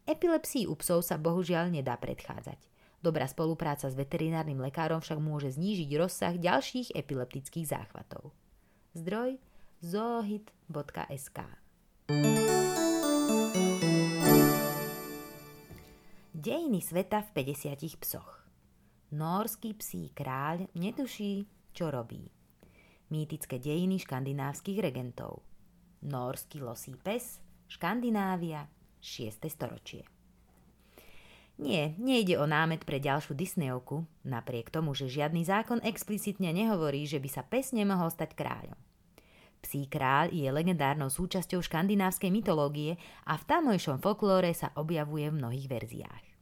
Epilepsii u psov sa bohužiaľ nedá predchádzať. Dobrá spolupráca s veterinárnym lekárom však môže znížiť rozsah ďalších epileptických záchvatov. Zdroj zoohit.sk Dejiny sveta v 50 psoch Norský psí kráľ netuší, čo robí. Mýtické dejiny škandinávskych regentov Norský losí pes, Škandinávia, 6. storočie. Nie, nejde o námet pre ďalšiu Disneyovku, napriek tomu, že žiadny zákon explicitne nehovorí, že by sa pes nemohol stať kráľom. Psí kráľ je legendárnou súčasťou škandinávskej mytológie a v tamojšom folklóre sa objavuje v mnohých verziách.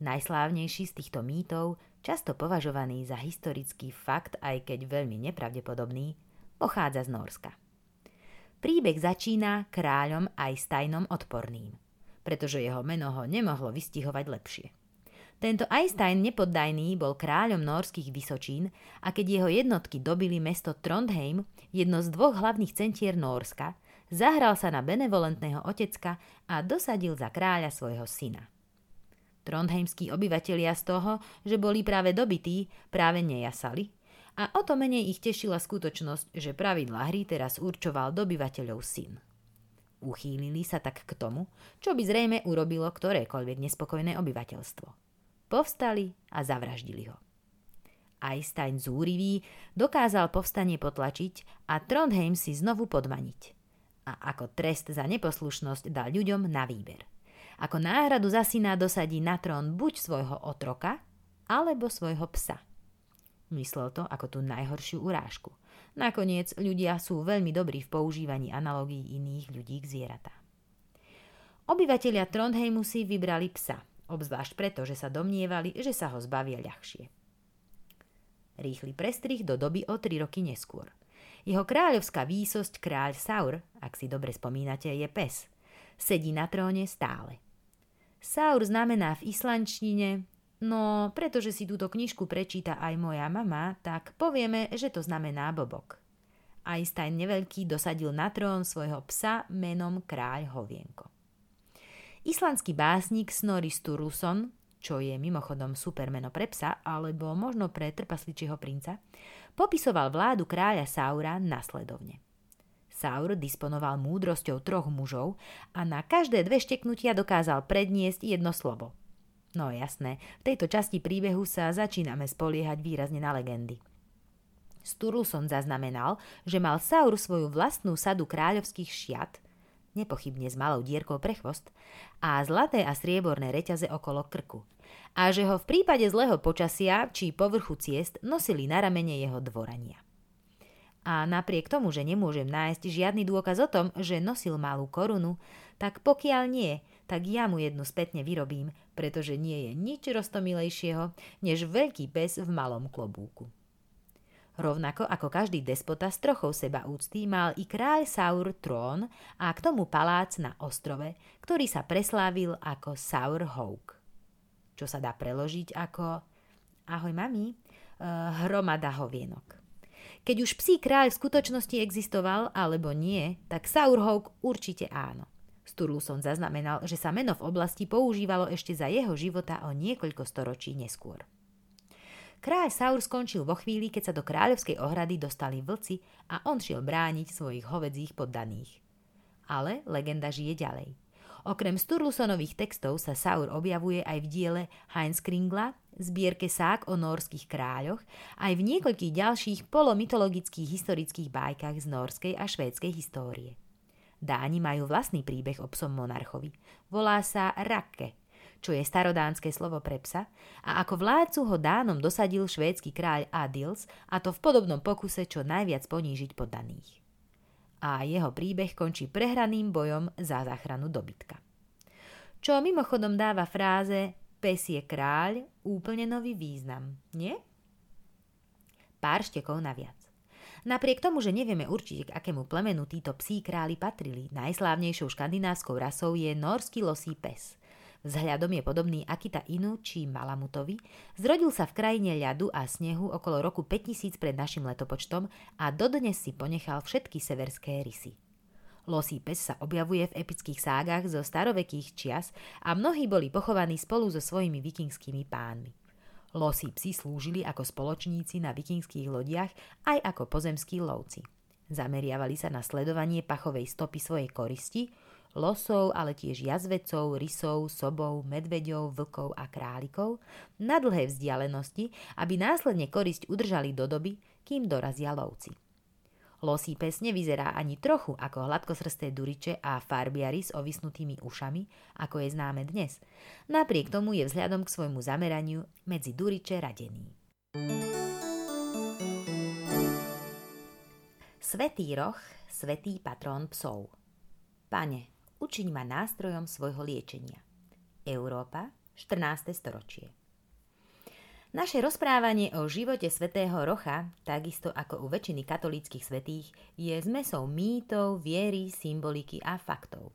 Najslávnejší z týchto mýtov, často považovaný za historický fakt, aj keď veľmi nepravdepodobný, pochádza z Norska. Príbeh začína kráľom aj stajnom odporným – pretože jeho meno ho nemohlo vystihovať lepšie. Tento Einstein nepoddajný bol kráľom norských Vysočín a keď jeho jednotky dobili mesto Trondheim, jedno z dvoch hlavných centier Norska, zahral sa na benevolentného otecka a dosadil za kráľa svojho syna. Trondheimskí obyvatelia z toho, že boli práve dobití, práve nejasali a o to menej ich tešila skutočnosť, že pravidla hry teraz určoval dobyvateľov syn. Uchýlili sa tak k tomu, čo by zrejme urobilo ktorékoľvek nespokojné obyvateľstvo. Povstali a zavraždili ho. Einstein zúrivý dokázal povstanie potlačiť a Trondheim si znovu podmaniť. A ako trest za neposlušnosť dal ľuďom na výber. Ako náhradu za syna dosadí na trón buď svojho otroka, alebo svojho psa. Myslel to ako tú najhoršiu urážku. Nakoniec ľudia sú veľmi dobrí v používaní analogií iných ľudí k zvieratám. Obyvatelia Trondheimu si vybrali psa, obzvlášť preto, že sa domnievali, že sa ho zbavia ľahšie. Rýchly prestrih do doby o tri roky neskôr. Jeho kráľovská výsosť kráľ Saur, ak si dobre spomínate, je pes. Sedí na tróne stále. Saur znamená v islančtine No, pretože si túto knižku prečíta aj moja mama, tak povieme, že to znamená bobok. Einstein neveľký dosadil na trón svojho psa menom kráľ Hovienko. Islandský básnik Snorri Sturluson, čo je mimochodom supermeno pre psa, alebo možno pre trpasličieho princa, popisoval vládu kráľa Saura nasledovne. Saur disponoval múdrosťou troch mužov a na každé dve šteknutia dokázal predniesť jedno slovo – No jasné, v tejto časti príbehu sa začíname spoliehať výrazne na legendy. Sturluson zaznamenal, že mal Saur svoju vlastnú sadu kráľovských šiat, nepochybne s malou dierkou pre chvost, a zlaté a strieborné reťaze okolo krku. A že ho v prípade zlého počasia či povrchu ciest nosili na ramene jeho dvorania. A napriek tomu, že nemôžem nájsť žiadny dôkaz o tom, že nosil malú korunu, tak pokiaľ nie, tak ja mu jednu spätne vyrobím, pretože nie je nič roztomilejšieho, než veľký pes v malom klobúku. Rovnako ako každý despota s trochou seba úcty mal i kráľ Saur trón a k tomu palác na ostrove, ktorý sa preslávil ako Saur Hawk. Čo sa dá preložiť ako Ahoj mami, uh, hromada hovienok. Keď už psí kráľ v skutočnosti existoval alebo nie, tak Saurhawk určite áno. Sturluson zaznamenal, že sa meno v oblasti používalo ešte za jeho života o niekoľko storočí neskôr. Kráľ Saur skončil vo chvíli, keď sa do kráľovskej ohrady dostali vlci a on šiel brániť svojich hovedzích poddaných. Ale legenda žije ďalej. Okrem Sturlusonových textov sa Saur objavuje aj v diele Heinz Kringla, zbierke sák o norských kráľoch, aj v niekoľkých ďalších polomytologických historických bajkách z norskej a švédskej histórie. Dáni majú vlastný príbeh o psom monarchovi. Volá sa Rakke, čo je starodánske slovo pre psa, a ako vládcu ho Dánom dosadil švédsky kráľ Adils, a to v podobnom pokuse čo najviac ponížiť poddaných. A jeho príbeh končí prehraným bojom za záchranu dobytka. Čo mimochodom dáva fráze pes je kráľ úplne nový význam, nie? Pár štekov naviac. Napriek tomu, že nevieme určiť, k akému plemenu títo psí králi patrili, najslávnejšou škandinávskou rasou je norský losí pes. Vzhľadom je podobný Akita Inu či Malamutovi, zrodil sa v krajine ľadu a snehu okolo roku 5000 pred našim letopočtom a dodnes si ponechal všetky severské rysy. Losí pes sa objavuje v epických ságach zo starovekých čias a mnohí boli pochovaní spolu so svojimi vikingskými pánmi. Losí psi slúžili ako spoločníci na vikingských lodiach aj ako pozemskí lovci. Zameriavali sa na sledovanie pachovej stopy svojej koristi, losov, ale tiež jazvecov, rysov, sobov, medveďov, vlkov a králikov na dlhé vzdialenosti, aby následne korisť udržali do doby, kým dorazia lovci. Losí pes nevyzerá ani trochu ako hladkosrsté duriče a farbiary s ovisnutými ušami, ako je známe dnes. Napriek tomu je vzhľadom k svojmu zameraniu medzi duriče radený. Svetý roh, svetý patrón psov. Pane, učiň ma nástrojom svojho liečenia. Európa, 14. storočie. Naše rozprávanie o živote svätého Rocha, takisto ako u väčšiny katolíckých svetých, je zmesou mýtov, viery, symboliky a faktov.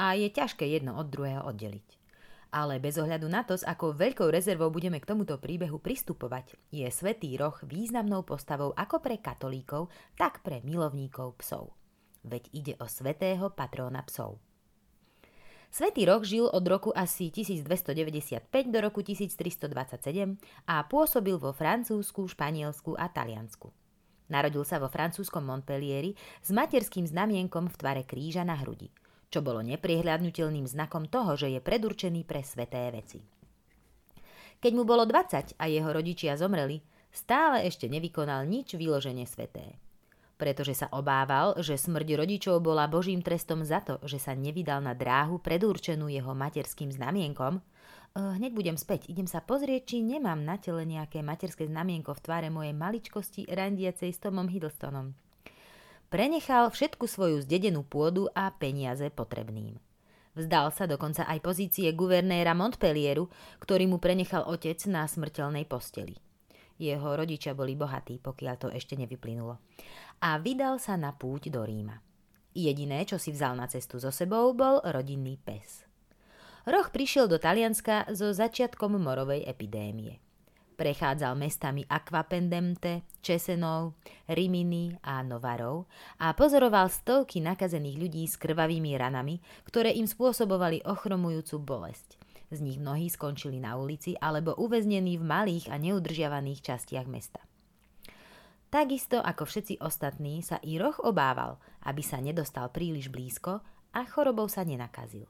A je ťažké jedno od druhého oddeliť. Ale bez ohľadu na to, s akou veľkou rezervou budeme k tomuto príbehu pristupovať, je Svetý Roh významnou postavou ako pre katolíkov, tak pre milovníkov psov. Veď ide o svetého patróna psov. Svetý Roch žil od roku asi 1295 do roku 1327 a pôsobil vo Francúzsku, Španielsku a Taliansku. Narodil sa vo francúzskom Montpellieri s materským znamienkom v tvare kríža na hrudi, čo bolo nepriehľadnutelným znakom toho, že je predurčený pre sveté veci. Keď mu bolo 20 a jeho rodičia zomreli, stále ešte nevykonal nič vyložene sveté pretože sa obával, že smrť rodičov bola božím trestom za to, že sa nevydal na dráhu predurčenú jeho materským znamienkom. E, hneď budem späť, idem sa pozrieť, či nemám na tele nejaké materské znamienko v tvare mojej maličkosti randiacej s Tomom Hiddlestonom. Prenechal všetku svoju zdedenú pôdu a peniaze potrebným. Vzdal sa dokonca aj pozície guvernéra Montpellieru, ktorý mu prenechal otec na smrteľnej posteli. Jeho rodičia boli bohatí, pokiaľ to ešte nevyplynulo. A vydal sa na púť do Ríma. Jediné, čo si vzal na cestu so sebou, bol rodinný pes. Roh prišiel do Talianska so začiatkom morovej epidémie. Prechádzal mestami Aquapendemte, Česenov, Rimini a Novarov a pozoroval stovky nakazených ľudí s krvavými ranami, ktoré im spôsobovali ochromujúcu bolesť. Z nich mnohí skončili na ulici alebo uväznení v malých a neudržiavaných častiach mesta. Takisto ako všetci ostatní sa i roh obával, aby sa nedostal príliš blízko a chorobou sa nenakazil.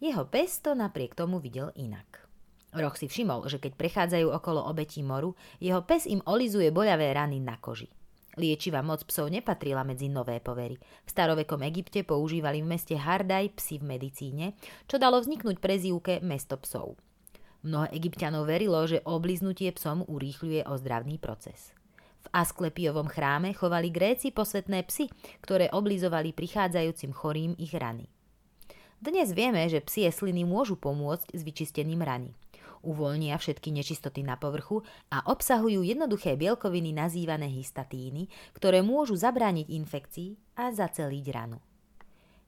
Jeho pes to napriek tomu videl inak. Roh si všimol, že keď prechádzajú okolo obetí moru, jeho pes im olizuje boľavé rany na koži. Liečivá moc psov nepatrila medzi nové povery. V starovekom Egypte používali v meste Hardaj psy v medicíne, čo dalo vzniknúť prezývke mesto psov. Mnoho egyptianov verilo, že obliznutie psom urýchľuje ozdravný proces. V Asklepiovom chráme chovali Gréci posvetné psy, ktoré oblizovali prichádzajúcim chorým ich rany. Dnes vieme, že psie sliny môžu pomôcť s vyčistením rany uvoľnia všetky nečistoty na povrchu a obsahujú jednoduché bielkoviny nazývané histatíny, ktoré môžu zabrániť infekcii a zaceliť ranu.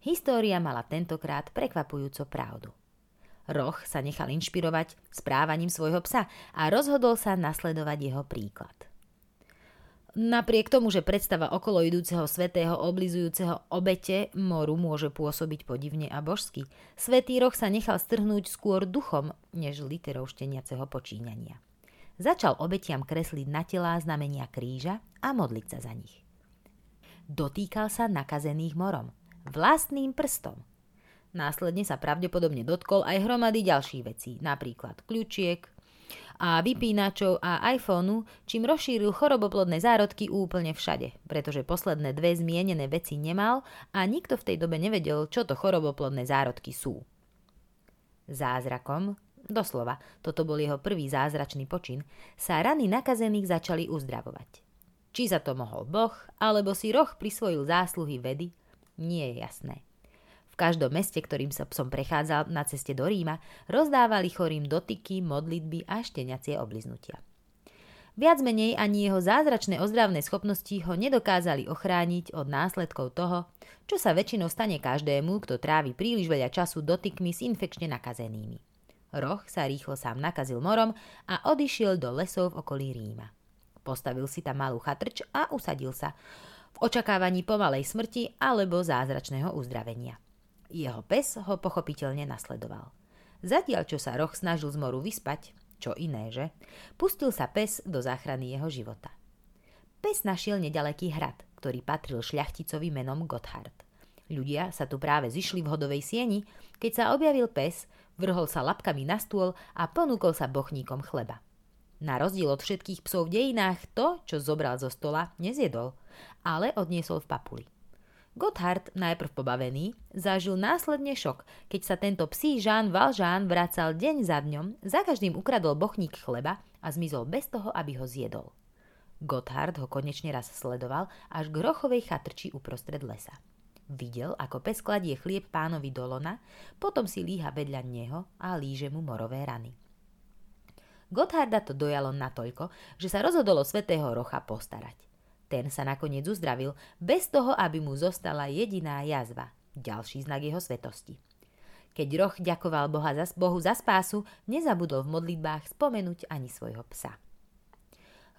História mala tentokrát prekvapujúco pravdu. Roch sa nechal inšpirovať správaním svojho psa a rozhodol sa nasledovať jeho príklad. Napriek tomu, že predstava okolo idúceho svetého oblizujúceho obete moru môže pôsobiť podivne a božsky, svetý roh sa nechal strhnúť skôr duchom, než literou šteniaceho počínania. Začal obetiam kresliť na telá znamenia kríža a modliť sa za nich. Dotýkal sa nakazených morom. Vlastným prstom. Následne sa pravdepodobne dotkol aj hromady ďalších vecí, napríklad kľúčiek, a vypínačov a iPhoneu, čím rozšíril choroboplodné zárodky úplne všade, pretože posledné dve zmienené veci nemal a nikto v tej dobe nevedel, čo to choroboplodné zárodky sú. Zázrakom, doslova, toto bol jeho prvý zázračný počin, sa rany nakazených začali uzdravovať. Či za to mohol Boh, alebo si roh prisvojil zásluhy vedy, nie je jasné. V každom meste, ktorým sa som prechádzal na ceste do Ríma, rozdávali chorým dotyky, modlitby a šteniacie obliznutia. Viac menej ani jeho zázračné ozdravné schopnosti ho nedokázali ochrániť od následkov toho, čo sa väčšinou stane každému, kto trávi príliš veľa času dotykmi s infekčne nakazenými. Roh sa rýchlo sám nakazil morom a odišiel do lesov v okolí Ríma. Postavil si tam malú chatrč a usadil sa v očakávaní pomalej smrti alebo zázračného uzdravenia. Jeho pes ho pochopiteľne nasledoval. Zatiaľ, čo sa roh snažil z moru vyspať, čo iné, že? Pustil sa pes do záchrany jeho života. Pes našiel nedaleký hrad, ktorý patril šľachticovi menom Gotthard. Ľudia sa tu práve zišli v hodovej sieni, keď sa objavil pes, vrhol sa lapkami na stôl a ponúkol sa bochníkom chleba. Na rozdiel od všetkých psov v dejinách to, čo zobral zo stola, nezjedol, ale odniesol v papuli. Gotthard, najprv pobavený, zažil následne šok, keď sa tento psí Jean Valjean vracal deň za dňom, za každým ukradol bochník chleba a zmizol bez toho, aby ho zjedol. Gotthard ho konečne raz sledoval až k rochovej chatrči uprostred lesa. Videl, ako pes kladie chlieb pánovi do lona, potom si líha vedľa neho a líže mu morové rany. Gottharda to dojalo natoľko, že sa rozhodolo svetého Rocha postarať. Ten sa nakoniec uzdravil, bez toho, aby mu zostala jediná jazva, ďalší znak jeho svetosti. Keď Roch ďakoval Boha za, Bohu za spásu, nezabudol v modlitbách spomenúť ani svojho psa.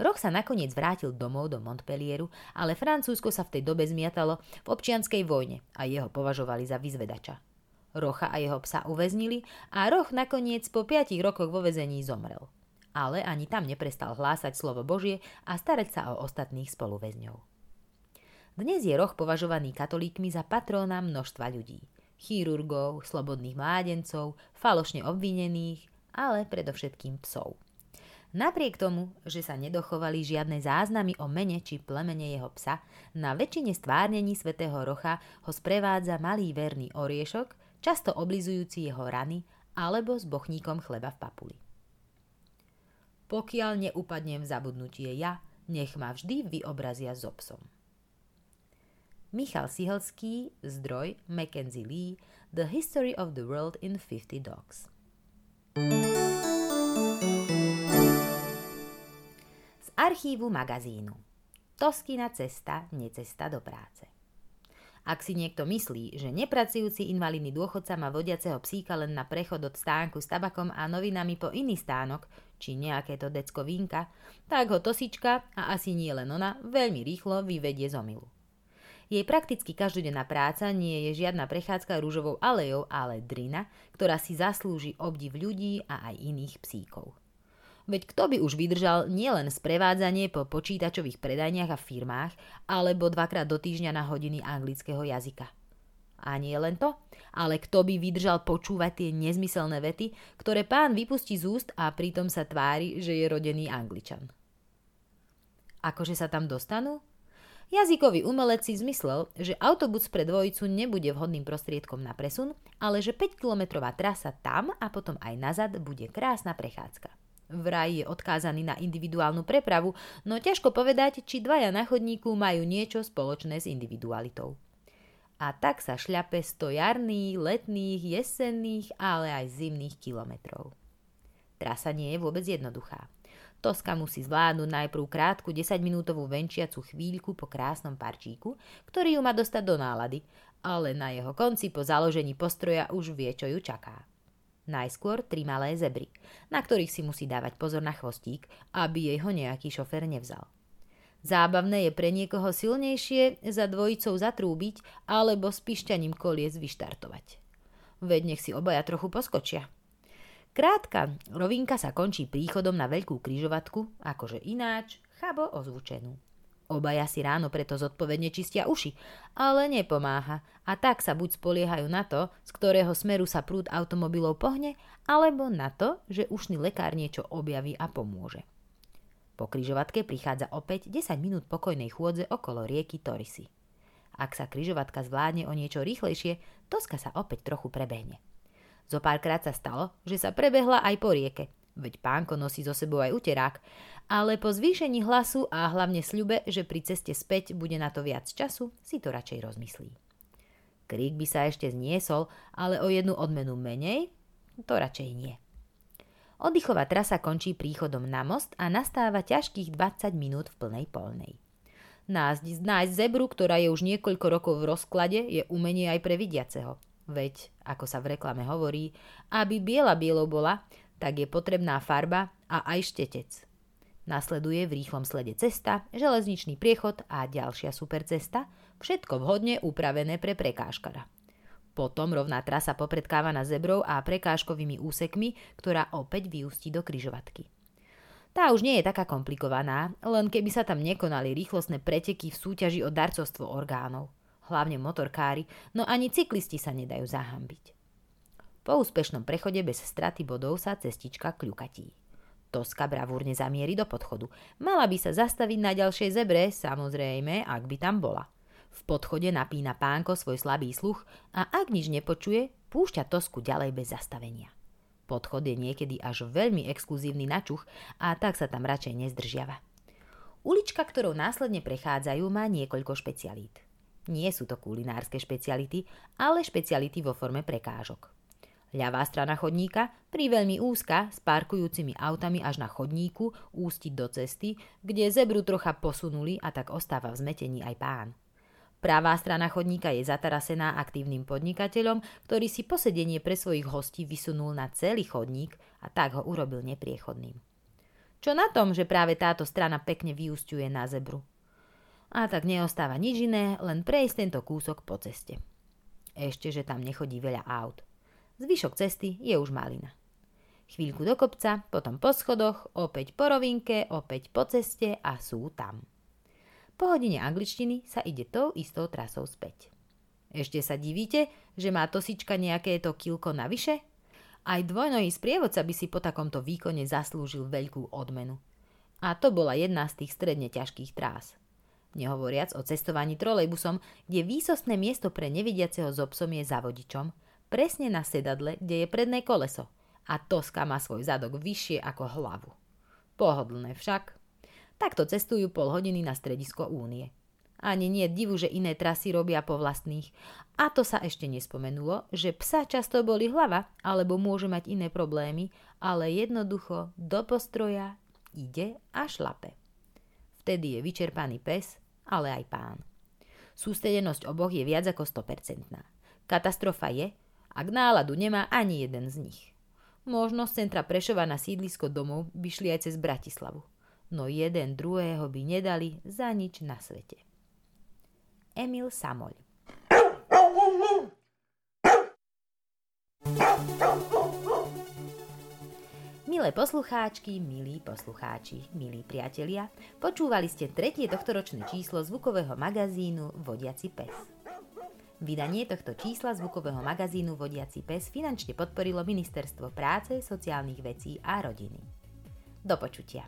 Roch sa nakoniec vrátil domov do Montpellieru, ale Francúzsko sa v tej dobe zmiatalo v občianskej vojne a jeho považovali za vyzvedača. Rocha a jeho psa uväznili a Roch nakoniec po piatich rokoch vo vezení zomrel ale ani tam neprestal hlásať slovo Božie a starať sa o ostatných spoluväzňov. Dnes je roh považovaný katolíkmi za patróna množstva ľudí. Chirurgov, slobodných mládencov, falošne obvinených, ale predovšetkým psov. Napriek tomu, že sa nedochovali žiadne záznamy o mene či plemene jeho psa, na väčšine stvárnení svätého Rocha ho sprevádza malý verný oriešok, často oblizujúci jeho rany alebo s bochníkom chleba v papuli. Pokiaľ neupadnem v zabudnutie ja, nech ma vždy vyobrazia so psom. Michal Sihelský, zdroj Mackenzie Lee, The History of the World in 50 Dogs. Z archívu magazínu Toskina cesta, necesta do práce. Ak si niekto myslí, že nepracujúci invalidný dôchodca má vodiaceho psíka len na prechod od stánku s tabakom a novinami po iný stánok, či nejaké to decko vínka, tak ho tosička, a asi nie len ona, veľmi rýchlo vyvedie z omilu. Jej prakticky každodenná práca nie je žiadna prechádzka rúžovou alejou, ale drina, ktorá si zaslúži obdiv ľudí a aj iných psíkov. Veď kto by už vydržal nielen sprevádzanie po počítačových predajniach a firmách, alebo dvakrát do týždňa na hodiny anglického jazyka. A nie len to, ale kto by vydržal počúvať tie nezmyselné vety, ktoré pán vypustí z úst a pritom sa tvári, že je rodený angličan. Akože sa tam dostanú? Jazykový umelec si zmyslel, že autobus pre dvojicu nebude vhodným prostriedkom na presun, ale že 5-kilometrová trasa tam a potom aj nazad bude krásna prechádzka. Vraj je odkázaný na individuálnu prepravu, no ťažko povedať, či dvaja na chodníku majú niečo spoločné s individualitou a tak sa šľape sto jarných, letných, jesenných, ale aj zimných kilometrov. Trasa nie je vôbec jednoduchá. Toska musí zvládnuť najprv krátku 10-minútovú venčiacu chvíľku po krásnom parčíku, ktorý ju má dostať do nálady, ale na jeho konci po založení postroja už vie, čo ju čaká. Najskôr tri malé zebry, na ktorých si musí dávať pozor na chvostík, aby jej ho nejaký šofer nevzal. Zábavné je pre niekoho silnejšie za dvojicou zatrúbiť alebo s pišťaním kolies vyštartovať. Veď nech si obaja trochu poskočia. Krátka rovinka sa končí príchodom na veľkú kryžovatku, akože ináč, chabo ozvučenú. Obaja si ráno preto zodpovedne čistia uši, ale nepomáha a tak sa buď spoliehajú na to, z ktorého smeru sa prúd automobilov pohne, alebo na to, že ušný lekár niečo objaví a pomôže. Po kryžovatke prichádza opäť 10 minút pokojnej chôdze okolo rieky Torisy. Ak sa kryžovatka zvládne o niečo rýchlejšie, Toska sa opäť trochu prebehne. Zopárkrát sa stalo, že sa prebehla aj po rieke, veď pánko nosí so sebou aj uterák, ale po zvýšení hlasu a hlavne sľube, že pri ceste späť bude na to viac času, si to radšej rozmyslí. Krík by sa ešte zniesol, ale o jednu odmenu menej, to radšej nie. Oddychová trasa končí príchodom na most a nastáva ťažkých 20 minút v plnej polnej. Nájsť, nájsť zebru, ktorá je už niekoľko rokov v rozklade, je umenie aj pre vidiaceho. Veď, ako sa v reklame hovorí, aby biela bielo bola, tak je potrebná farba a aj štetec. Nasleduje v rýchlom slede cesta, železničný priechod a ďalšia super cesta, všetko vhodne upravené pre prekážkara. Potom rovná trasa popredkávaná zebrou a prekážkovými úsekmi, ktorá opäť vyústí do kryžovatky. Tá už nie je taká komplikovaná, len keby sa tam nekonali rýchlostné preteky v súťaži o darcovstvo orgánov. Hlavne motorkári, no ani cyklisti sa nedajú zahambiť. Po úspešnom prechode bez straty bodov sa cestička kľukatí. Toska bravúrne zamieri do podchodu. Mala by sa zastaviť na ďalšej zebre, samozrejme, ak by tam bola. V podchode napína pánko svoj slabý sluch a ak nič nepočuje, púšťa Tosku ďalej bez zastavenia. Podchod je niekedy až veľmi exkluzívny načuch a tak sa tam radšej nezdržiava. Ulička, ktorou následne prechádzajú, má niekoľko špecialít. Nie sú to kulinárske špeciality, ale špeciality vo forme prekážok. Ľavá strana chodníka, pri veľmi úzka, s parkujúcimi autami až na chodníku, ústiť do cesty, kde zebru trocha posunuli a tak ostáva v zmetení aj pán. Pravá strana chodníka je zatarasená aktívnym podnikateľom, ktorý si posedenie pre svojich hostí vysunul na celý chodník a tak ho urobil nepriechodným. Čo na tom, že práve táto strana pekne vyústiuje na zebru? A tak neostáva nič iné, len prejsť tento kúsok po ceste. Ešte, že tam nechodí veľa aut. Zvyšok cesty je už malina. Chvíľku do kopca, potom po schodoch, opäť po rovinke, opäť po ceste a sú tam. Po hodine angličtiny sa ide tou istou trasou späť. Ešte sa divíte, že má Tosička nejaké to kilko navyše? Aj dvojnohý sprievodca by si po takomto výkone zaslúžil veľkú odmenu. A to bola jedna z tých stredne ťažkých trás. Nehovoriac o cestovaní trolejbusom, kde výsostné miesto pre nevidiaceho s obsom je za vodičom, presne na sedadle, kde je predné koleso. A Toska má svoj zadok vyššie ako hlavu. Pohodlné však. Takto cestujú pol hodiny na stredisko Únie. Ani nie divu, že iné trasy robia po vlastných. A to sa ešte nespomenulo, že psa často boli hlava, alebo môže mať iné problémy, ale jednoducho do postroja ide a šlape. Vtedy je vyčerpaný pes, ale aj pán. Sústredenosť oboch je viac ako 100%. Katastrofa je, ak náladu nemá ani jeden z nich. Možno z centra Prešova na sídlisko domov by šli aj cez Bratislavu no jeden druhého by nedali za nič na svete. Emil Samoľ Milé poslucháčky, milí poslucháči, milí priatelia, počúvali ste tretie tohtoročné číslo zvukového magazínu Vodiaci pes. Vydanie tohto čísla zvukového magazínu Vodiaci pes finančne podporilo Ministerstvo práce, sociálnych vecí a rodiny. Do počutia.